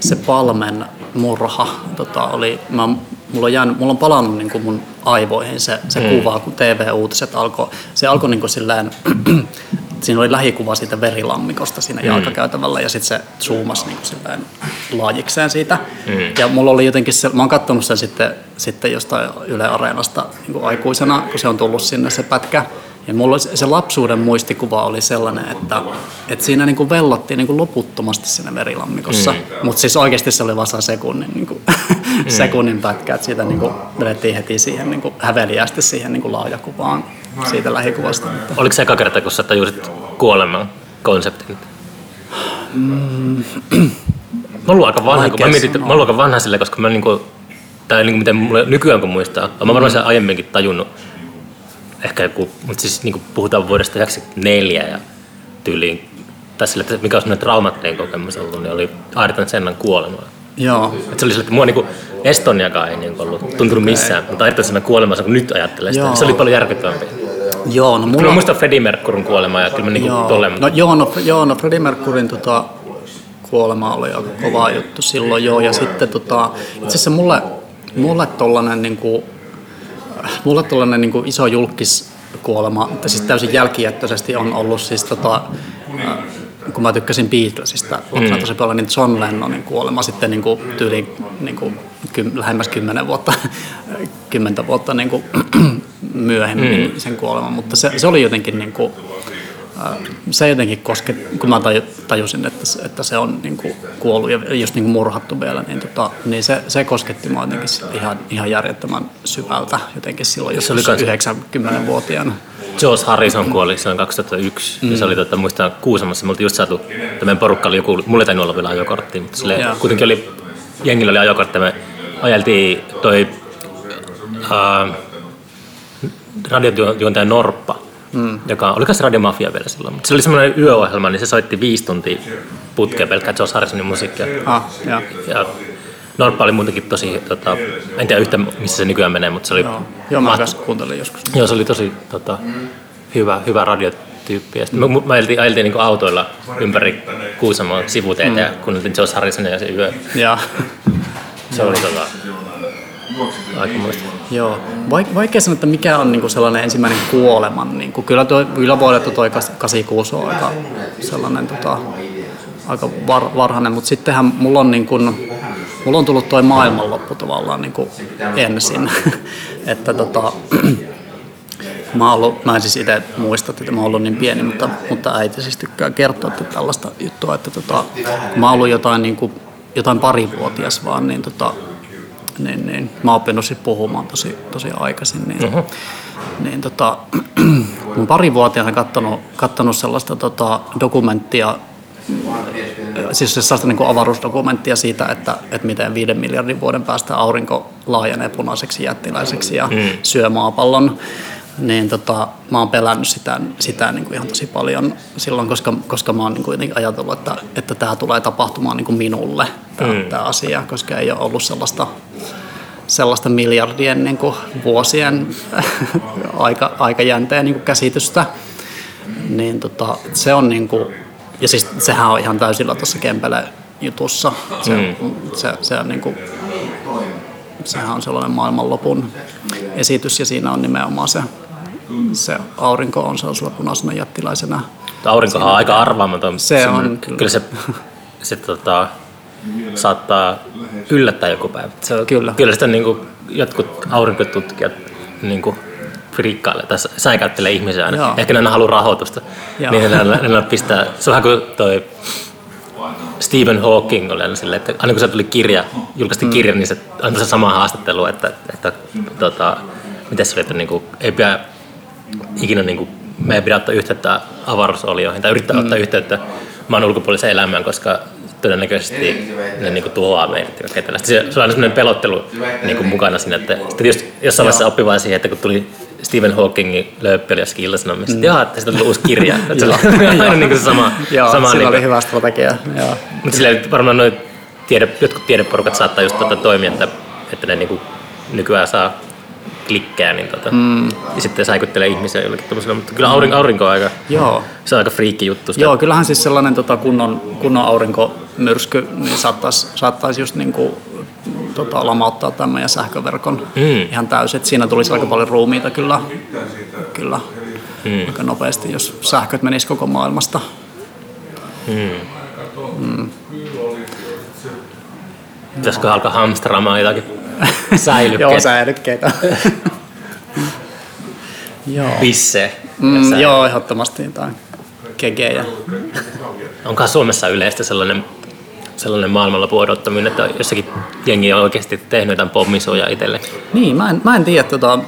se Palmen murha, tota, oli, mä, mulla, on jäänyt, mulla on palannut niin kuin mun aivoihin se, se mm. kuva, kun TV-uutiset alkoi. Se alkoi niin kuin silleen, siinä oli lähikuva siitä verilammikosta siinä mm. jalkakäytävällä ja sitten se zoomasi niin kuin silleen laajikseen siitä. Mm. Ja mulla oli jotenkin se, mä oon katsonut sen sitten, sitten jostain Yle Areenasta niin kuin aikuisena, kun se on tullut sinne se pätkä. Ja mulla oli, se- lapsuuden muistikuva oli sellainen, että, että siinä niin kuin vellottiin niin kuin loputtomasti siinä verilammikossa. Mm. Mutta siis oikeasti se oli vasta sekunnin, niin kuin, mm. sekunnin pätkä, että siitä niin kuin vedettiin heti siihen niin kuin häveliästi siihen niin kuin laajakuvaan siitä lähikuvasta. Mutta oliko se eka kerta, kun sä tajusit kuoleman konseptin? Mä oon aika vanha, kun mä, mietin, mä aika vanha silleen, koska mä niinku, tai niinku miten mulle nykyään kun muistaa, mä oon varmaan sen aiemminkin tajunnut, ehkä joku, mutta siis niinku puhutaan vuodesta 94 ja tyyliin, tai sille, että mikä on semmoinen traumaattinen kokemus ollut, niin oli Ayrton Sennan kuolema. Joo, Et se oli sille, että mua niinku Estoniakaan ei niinku ollut tuntunut missään, mutta Ayrton Sennan kuolema, kun nyt ajattelee sitä, niin se oli paljon järkyttävämpi. joo no Kyllä mulla mä muistan Freddie Mercuryn kuolemaa ja kyllä mä niinku Joo. tolleen, No, joo, no, joo, no Freddie Mercuryn tota, kuolema oli aika kova juttu silloin joo. Ja sitten tota, itse asiassa mulle, mulle tollanen niinku, mulle tollanen niinku iso julkiskuolema, tai siis täysin jälkijättöisesti on ollut siis tota, äh, kun mä tykkäsin Beatlesista. Lapsena tosi paljon, niin John Lennonin kuolema sitten niin kuin tyyli niin kuin ky, lähemmäs kymmenen vuotta, kymmentä vuotta niin kuin myöhemmin mm. sen kuolema, mutta se, se oli jotenkin niin kuin, se jotenkin koske, kun mä taju- tajusin, että, se- että se on niin kuin kuollut ja just niin kuin murhattu vielä, niin, tota, niin se, se kosketti mua jotenkin ihan, ihan järjettömän syvältä jotenkin silloin Se oli joskus kans- 90-vuotiaana. George Harrison kuoli silloin 2001 mm. ja se oli tota, muistan Kuusamossa, me oltiin just saatu, että meidän porukka oli joku, mulla ei tainnut olla vielä ajokortti, mutta sille, Joo. kuitenkin oli, jengillä oli ajokortti me ajeltiin toi uh, radiojuontaja Norppa, mm. joka, oliko se Radiomafia vielä silloin, mutta se oli semmoinen yöohjelma, niin se soitti viisi tuntia putkeen pelkkää George Harrisonin musiikkia. Ah, ja, Ja Norppa oli muutenkin tosi, tota, en tiedä yhtä missä se nykyään menee, mutta se oli joo, joo, mä kuuntelin joskus. Joo, se oli tosi tota, hyvä, hyvä radiotyyppi. Ja sitten me, me ajeltiin, ajeltiin niin autoilla ympäri Kuusamoa sivuteitä mm. ja kuunneltiin Josh Harrisonia ja se yö. Ja, Se oli tota, aika muista. Joo, Vaik- vaikea sanoa, että mikä on niinku sellainen ensimmäinen kuoleman. Niinku, kyllä, tuo, että tuo 86 on aika sellainen tota, aika var, varhainen, mutta sittenhän mulla on, niinku, mulla on tullut tuo maailmanloppu tavallaan niinku ensin. että tota, mä, ollut, mä en siis itse muista, että mä oon ollut niin pieni, mutta, mutta äiti siis tykkää kertoa että tällaista juttua, että tota, mä oon ollut jotain, niinku, jotain parivuotias vaan, niin tota, niin, niin mä oon oppinut sit puhumaan tosi, tosi aikaisin. Niin, Mhm. niin tota, mun parivuotiaana kattonut, kattonut sellaista tota, dokumenttia, siis sellaista niin kuin avaruusdokumenttia siitä, että, että miten viiden miljardin vuoden päästä aurinko laajenee punaiseksi jättiläiseksi ja mm. syö maapallon. Niin tota, mä oon pelännyt sitä, sitä niin kuin ihan tosi paljon silloin, koska, koska mä oon niin kuin ajatellut, että, että tämä tulee tapahtumaan niin kuin minulle, tämä mm. asia, koska ei ole ollut sellaista sellaista miljardien niin kuin, vuosien aika, aikajänteen niin kuin, käsitystä. Niin, tota, se on niin kuin, ja siis sehän on ihan täysillä tuossa Kempele jutussa. Se, mm. se, se on niin kuin, sehän on sellainen maailmanlopun esitys ja siinä on nimenomaan se, se aurinko on sellaisella punaisena jättiläisenä. Aurinkohan on aika arvaamaton. Se on, kyllä. Kyllä se, se tota, saattaa yllättää joku päivä. Se on, Kyllä. Kyllä sitä niin kuin, jotkut aurinkotutkijat niin kuin, friikkailee tai säikäyttelee ihmisiä aina. Joo. Ehkä ne aina haluaa rahoitusta. Joo. Niin ne, ne, ne pistää, se on kuin toi Stephen Hawking oli aina silleen, että aina kun se tuli kirja, julkaistiin mm. kirja, niin se antoi se sama haastattelu, että, että tota, miten se oli, että niin kuin, ei pidä ikinä niin kuin, me ei pidä ottaa yhteyttä avaruusolioihin tai yrittää mm. ottaa yhteyttä maan ulkopuoliseen elämään, koska todennäköisesti ne niin kuin, tuhoaa meidät. Se, se on aina sellainen pelottelu niin kuin, mukana siinä, että sitten just jossain vaiheessa oppi vaan siihen, että kun tuli Stephen Hawkingin lööppi oli jossakin iltasanomissa, että joo, että sitten tuli uusi kirja. Se oli aina niin kuin se sama. Joo, sama sillä niin oli kuin, hyvä strategia. Mutta silleen varmaan noin tiede, jotkut tiedeporukat saattaa just tota toimia, että, että ne niinku nykyään saa klikkejä, niin tota, mm. ja sitten säikyttelee ihmisiä jollakin tommosella, mutta kyllä aurinko, aurinko on aika, Joo. se on aika friikki juttu. Sitä. Joo, kyllähän siis sellainen tota, kunnon, kunnon aurinkomyrsky niin saattaisi, saattaisi just niin kuin, tota, lamauttaa tämän meidän sähköverkon Mm. ihan täysin. Et siinä tulisi aika paljon ruumiita kyllä, kyllä mm. aika nopeasti, jos sähköt menis koko maailmasta. Pitäisikö alkaa hamstraamaan jotakin säilykkeitä, Joo, säilykkeitä. Joo. pissejä. Mm, joo, ehdottomasti jotain kegejä. Onkohan Suomessa yleistä sellainen, sellainen maailmanlopun odottaminen, että jossakin jengi on oikeasti tehnyt jotain pommisuojaa itselle. Niin, mä en, mä en tiedä, tota,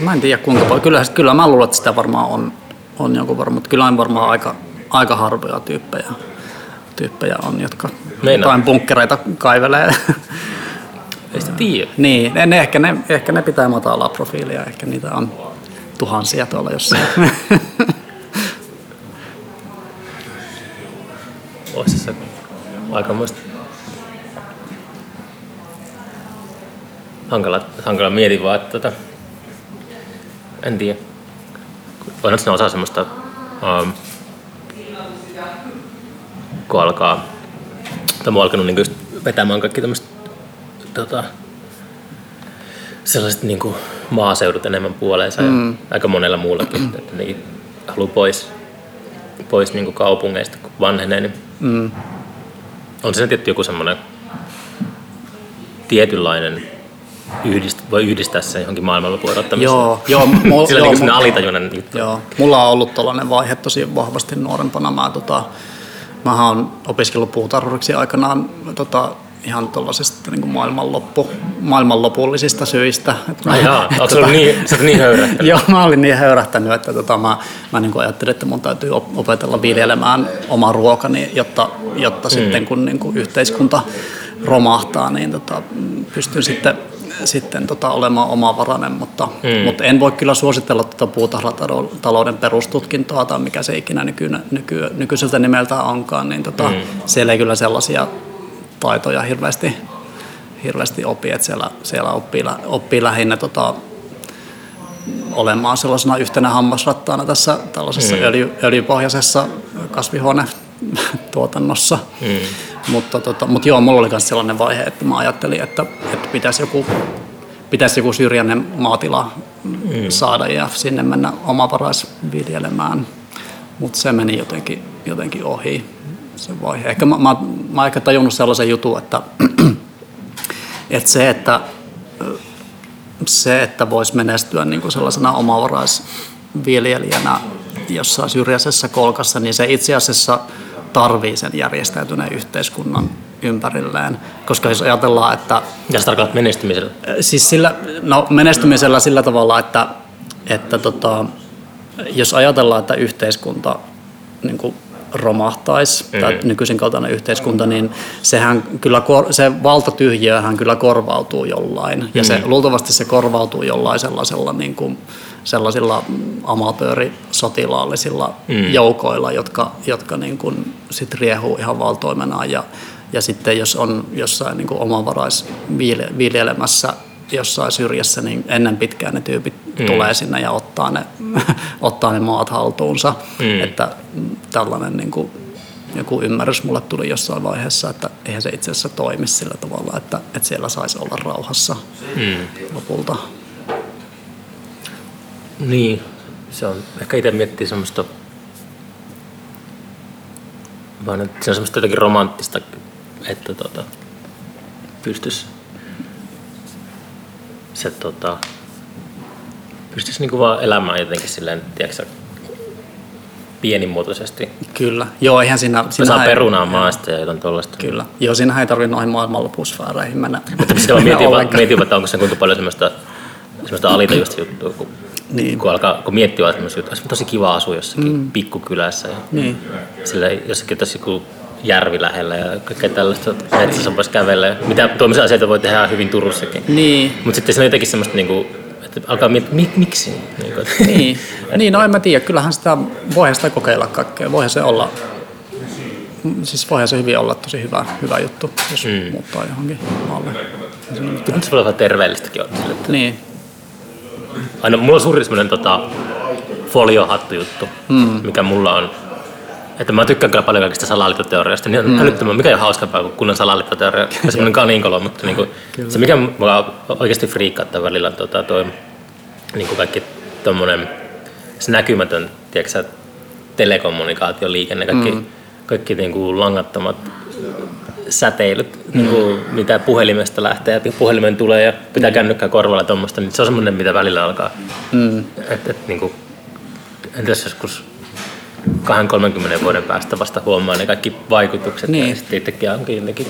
mä en tiedä kuinka paljon. Kyllä, kyllä mä luulen, että sitä varmaan on, on jonkun verran, mutta kyllä on varmaan aika, aika harvoja tyyppejä, tyyppejä on, jotka Meinaa. jotain bunkkereita kaivelee. Ei sitä tiedä. niin, ne, ne, ehkä, ne, ehkä ne pitää matalaa profiilia, ehkä niitä on tuhansia tuolla jossain. Olisi se aikamoista. Hankala, hankala mietin vaan, että tota, en tiedä. On siinä osa semmoista, um, kun alkaa, tai mä oon alkanut niinku just vetämään kaikki tämmöistä tota, sellaiset niinku maaseudut enemmän puoleensa mm. ja aika monella muullakin, että ne haluaa pois, pois niinku kaupungeista, kun vanhenee, niin mm. on se tietty joku semmoinen tietynlainen, yhdist, voi yhdistää sen johonkin maailmanlopun odottamiseen. joo, joo, mu- Sillä joo, niin mu- semmoinen alitajuinen juttu. Joo, mulla on ollut tällainen vaihe tosi vahvasti nuorempana. Mä, tota, mähän on opiskellut puutarhuriksi aikanaan tota, ihan tuollaisista niin maailmanloppu, maailmanlopullisista syistä. Et mä- Ai jaa, et onko sulla niin, niin höyrähtänyt? Joo, mä olin niin höyrähtänyt, että tota, mä, mä niin ajattelin, että mun täytyy op- opetella viljelemään oma ruokani, jotta, jotta mm. sitten kun niin kuin yhteiskunta romahtaa, niin tota, pystyn sitten, sitten tota, olemaan omavarainen, mutta, mm. mutta en voi kyllä suositella tuota puutarhatalouden perustutkintoa tai mikä se ikinä nyky, nyky, nykyiseltä nimeltään onkaan, niin tota, mm. siellä ei kyllä sellaisia taitoja hirveästi, hirveästi opi, että siellä, siellä oppii, oppii lähinnä tota, olemaan sellaisena yhtenä hammasrattaana tässä tällaisessa mm. öljy, öljypohjaisessa kasvihuonetuotannossa. Mm. Mutta, tota, mutta joo, mulla oli myös sellainen vaihe, että mä ajattelin, että, että pitäisi joku, pitäisi joku syrjäinen maatila mm. saada ja sinne mennä omavaraisviljelemään. Mutta se meni jotenkin, jotenkin ohi se vaihe. Ehkä mä, mä, mä ehkä tajunnut sellaisen jutun, että, että se, että se, että voisi menestyä niin kuin sellaisena omavaraisviljelijänä jossain syrjäisessä kolkassa, niin se itse asiassa tarvii sen järjestäytyneen yhteiskunnan ympärilleen. Koska jos ajatellaan, että Ja tarkoittaa menestymisellä. siis sillä, no menestymisellä sillä tavalla, että, että tota, jos ajatellaan, että yhteiskunta niin kuin romahtaisi, mm. tai nykyisin kaltainen yhteiskunta, niin sehän kyllä, se valtatyhjiöhän kyllä korvautuu jollain. Ja se, luultavasti se korvautuu jollain sellaisella niin kuin, sellaisilla amatöörisotilaallisilla mm. joukoilla, jotka, jotka niin kuin sit riehuu ihan valtoimenaan. Ja, ja sitten jos on jossain niin kuin omavaraisviljelemässä jossain syrjässä, niin ennen pitkään ne tyypit mm. tulee sinne ja ottaa ne, ottaa ne maat haltuunsa. Mm. Että tällainen niin kuin, joku ymmärrys mulle tuli jossain vaiheessa, että eihän se itse asiassa toimi sillä tavalla, että, että siellä saisi olla rauhassa mm. lopulta. Niin, se on. Ehkä itse miettii semmoista, vaan se on semmoista jotenkin romanttista että tota, pystyisi se tota, pystyisi niinku vaan elämään jotenkin silleen, tiedätkö, pienimuotoisesti. Kyllä. Joo, eihän siinä... Mä saan perunaa maasta ja jotain tuollaista. Kyllä. Joo, siinä ei tarvitse noihin maailmanlopusfääreihin mennä. Mutta sitten mietin, vaan, mietin, että onko se kuinka paljon semmoista, semmoista alitajuista juttua, kun, niin. kun, alkaa, kun miettii vaan semmoista juttua. Olisi tosi kiva asua jossakin mm. pikkukylässä. Ja Niin. Sillä jossakin tässä joku järvi lähellä ja kaikkea tällaista metsässä voisi kävellä. Mitä tuommoisia asioita voi tehdä hyvin Turussakin. Niin. Mutta sitten se on jotenkin semmoista, niinku, että alkaa miettiä, mik, miksi? Niinku, että- Niin. niin, no en mä tiedä. Kyllähän sitä, voihan sitä kokeilla kaikkea. Voihan se olla, siis voihan se hyvin olla tosi hyvä, hyvä juttu, jos mm. muuttaa johonkin maalle. Kyllä se voi olla terveellistäkin olla. sille, että- Niin. Aina, mulla on suuri semmoinen tota, foliohattu juttu, mm. mikä mulla on. Että mä tykkään kyllä paljon kaikista salaliittoteoriasta. Niin on mm. älyttömän, mikä ei ole hauskampaa kuin kunnon salaliittoteoria. Ja semmoinen kaninkolo, mutta niinku, se mikä mua oikeasti friikkaattaa välillä on tota, toi, niinku kaikki tommonen, se näkymätön, tiedätkö telekommunikaatioliikenne, kaikki, mm. kaikki niinku langattomat säteilyt, mm. niin kuin, mitä puhelimesta lähtee ja puhelimen tulee ja pitää kännykkää korvalla tuommoista, niin se on semmoinen, mitä välillä alkaa. Mm. Et, et, niin kuin, entäs joskus 20-30 vuoden päästä vasta huomaa ne kaikki vaikutukset Niin. ja sitten itsekin onkin jotenkin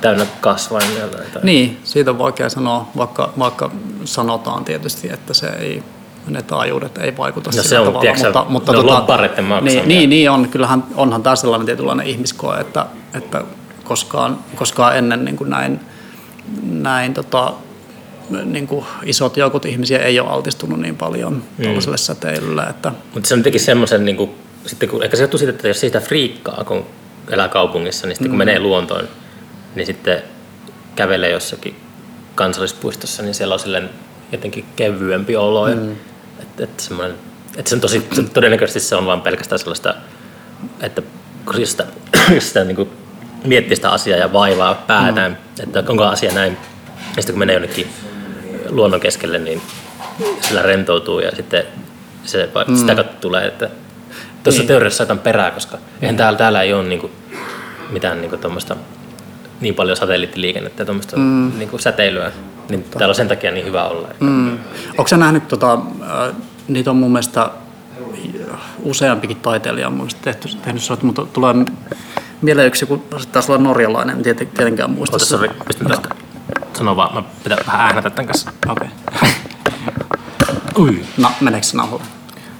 täynnä kasvain. tai- Niin, siitä on vaikea sanoa, vaikka, vaikka sanotaan tietysti, että se ei, ne taajuudet ei vaikuta No se on, tavalla. tiedätkö sä, mutta, mutta lobbareiden maksamia. niin, niin, niin, on. Kyllähän onhan tämä sellainen tietynlainen ihmiskoe, että, että koskaan, koskaan ennen niin kuin näin, näin tota, niin kuin isot joukot ihmisiä ei ole altistunut niin paljon mm. tuollaiselle säteilylle. Että, Mutta se on jotenkin semmoisen, niin kuin, sitten kun, ehkä se johtuu siitä, että jos siitä friikkaa, kun elää kaupungissa, niin sitten kun menee luontoon, niin sitten kävelee jossakin kansallispuistossa, niin siellä on silleen jotenkin kevyempi olo. Mm. Että, että, semmoinen, että se on tosi, se, todennäköisesti se on vain pelkästään sellaista, että kun jos sitä, jos sitä niin kuin miettii sitä asiaa ja vaivaa päätään, mm. että onko asia näin, ja sitten kun menee jonnekin luonnon keskelle, niin sillä rentoutuu ja sitten se, mm. sitä kautta tulee, että tuossa Niin. teoriassa jotain perää, koska eihän täällä, täällä ei ole niinku mitään niinku tommosta, niin paljon satelliittiliikennettä ja tuommoista mm. niinku säteilyä, niin täällä on sen takia niin hyvä olla. mm. Onko sä nähnyt, tota, äh, niitä on mun mielestä useampikin taiteilija on mun tehty, tehnyt sellaista, mutta tulee mieleen yksi, kun se taisi olla norjalainen, en tieten- tietenkään muista. Ota, sori, sanoa vaan, mä pitää vähän äänätä tämän kanssa. Okei. Ui. No, meneekö se nauhalle?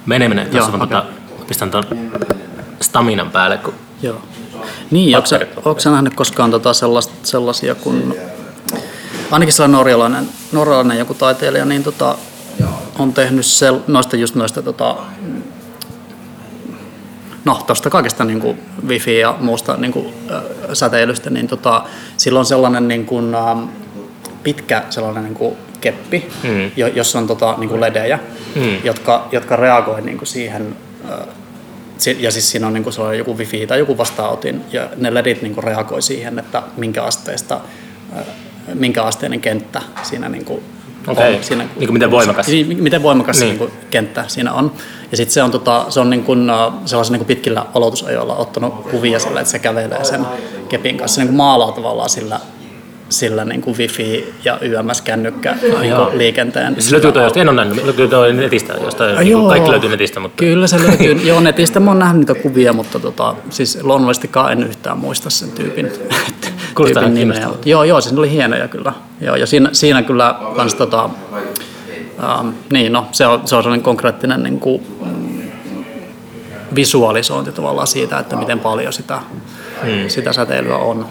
Mene, mene. Tuossa Joo, mä tota, pistän ton staminan päälle, kun Joo. Niin, onko sä, onko sä nähnyt koskaan tota sellaista, sellaisia, kun ainakin sellainen norjalainen, norjalainen joku taiteilija, niin tota, on tehnyt sel, noista just noista tota, no tuosta kaikesta niin kuin wifi ja muusta niin kuin, äh, säteilystä, niin tota, sillä on sellainen niin kuin, ähm, pitkä sellainen niin kuin keppi, Mm. jo, jossa on tota, niin kuin ledejä, Mm. jotka, jotka reagoi niin kuin siihen, äh, ja siis siinä on niin kuin sellainen joku wifi tai joku vastaanotin, ja ne ledit niin kuin reagoi siihen, että minkä asteesta, äh, minkä asteinen kenttä siinä niin kuin Okei. on. Siinä, Niin kuin miten voimakas. Niin, miten voimakas Niin. niin. Kuin kenttä siinä on. Ja sitten se on, tota, se on niin kuin, äh, sellaisen niin kuin pitkillä aloitusajoilla ottanut kuvia sillä, että se kävelee sen kepin kanssa. Se niin kuin maalaa tavallaan sillä, sillä niin kuin wifi ja YMS-kännykkä niin kuin liikenteen. Ja se löytyy tuo, en ole nähnyt, löytyy tuo netistä, jostain, niin joo. kaikki löytyy netistä, mutta Kyllä se löytyy. Joo, netistä mä oon nähnyt niitä kuvia, mutta tota, siis luonnollisestikaan en yhtään muista sen tyypin, Kuulostaa tyypin nimeä. Mutta Joo, joo, siis ne oli hienoja kyllä. Joo, ja siinä, siinä kyllä kans tota, ähm, niin no, se on, se on sellainen konkreettinen niin kuin, mm, visualisointi tavallaan siitä, että miten paljon sitä, Hmm. sitä säteilyä on.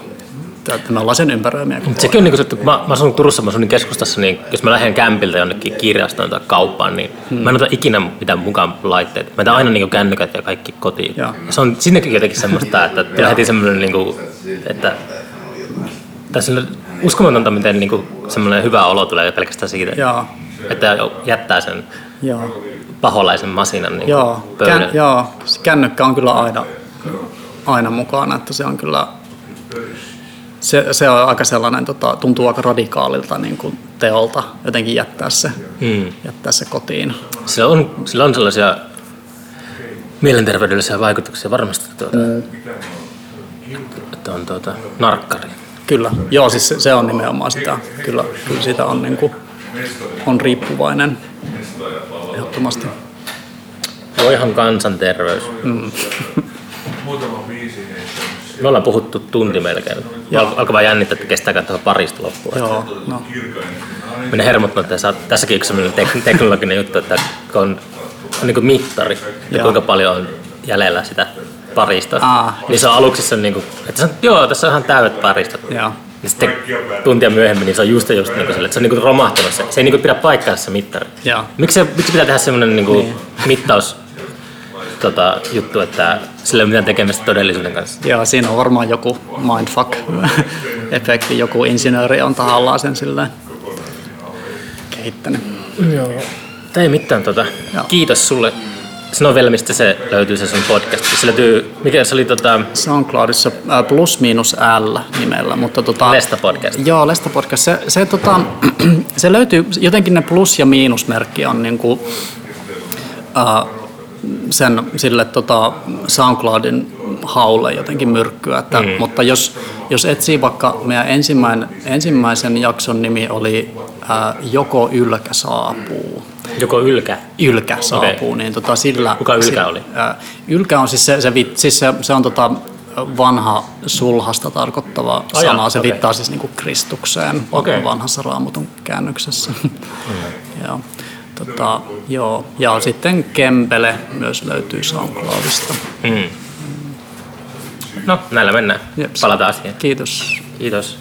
Että me ollaan sen ympäröimiä Mutta sekin on niin kuin, että kun mä, mä asun Turussa, mä asun keskustassa, niin jos mä lähden kämpiltä jonnekin kirjastoon tai kauppaan, niin hmm. mä en ota ikinä mitään mukaan laitteet. Mä otan aina niin kännykät ja kaikki kotiin. Joo. Ja se on sinnekin jotenkin semmoista, että tulee heti semmoinen, niin kuin, että tässä on uskomatonta, miten niin kuin, semmoinen hyvä olo tulee pelkästään siitä, Joo, että jättää sen joo. paholaisen masinan niin Joo, pöydälle. kän, joo, kännykkä on kyllä aina, aina mukana, että se on kyllä, se, se on aika sellainen, tota, tuntuu aika radikaalilta niin kuin teolta jotenkin jättää se, Hmm. jättää se kotiin. Sillä on, sillä on sellaisia mielenterveydellisiä vaikutuksia varmasti. Tuota. Mm. että on tuota, narkkari. Kyllä, joo, siis se, se on nimenomaan sitä. Kyllä, kyllä sitä on, niin kuin, on riippuvainen ehdottomasti. Voihan kansanterveys. Mm. Me ollaan puhuttu tunti melkein. Alkaa vaan jännittää, että kestääkö tuohon parista loppuun. Joo, no. Minä hermottanut, että tässäkin yksi tek- teknologinen juttu, että on, on niin mittari, ja kuinka paljon on jäljellä sitä parista. Aa. Niin se on aluksi se on niin kuin, että on, joo, tässä on ihan täydet paristot. Joo. Ja sitten tuntia myöhemmin niin se on just, just niin kuin että se on niin kuin romahtanut. Se, se ei niin kuin pidä paikkaa se mittari. Joo. Miksi, se, miksi pitää tehdä semmoinen niin kuin niin. mittaus tota, juttu, että sillä ei ole mitään tekemistä todellisuuden kanssa. Joo, siinä on varmaan joku mindfuck-efekti, joku insinööri on tahallaan sen silleen kehittänyt. Joo. Ei mitään. Tota. Kiitos sulle Sano vielä, mistä se löytyy se sun podcast. Se löytyy, mikä se oli tota... SoundCloudissa äh, plus miinus L nimellä. Mutta tota, Lesta podcast. Joo, Lesta podcast. Se, se, tota, se löytyy, jotenkin ne plus- ja miinusmerkki on niinku, uh, sen sille tota SoundCloudin haulle jotenkin myrkkyä. Että, mm. Mutta jos, jos etsii vaikka meidän ensimmäinen, ensimmäisen jakson nimi oli ää, Joko ylkä saapuu. Joko ylkä? Ylkä saapuu, okay. niin tota sillä... Kuka ylkä sillä, oli? Ää, ylkä on siis se, se, siis se, se on tota vanha sulhasta tarkoittava oh, sana. Se okay. viittaa siis niinku Kristukseen okay. vanhassa raamutun käännöksessä. Mm. ja, tota, joo. ja sitten Kempele myös löytyy SoundCloudista. Mm. No, näillä mennään. Jeps. Palataan asiaan. Kiitos. Kiitos.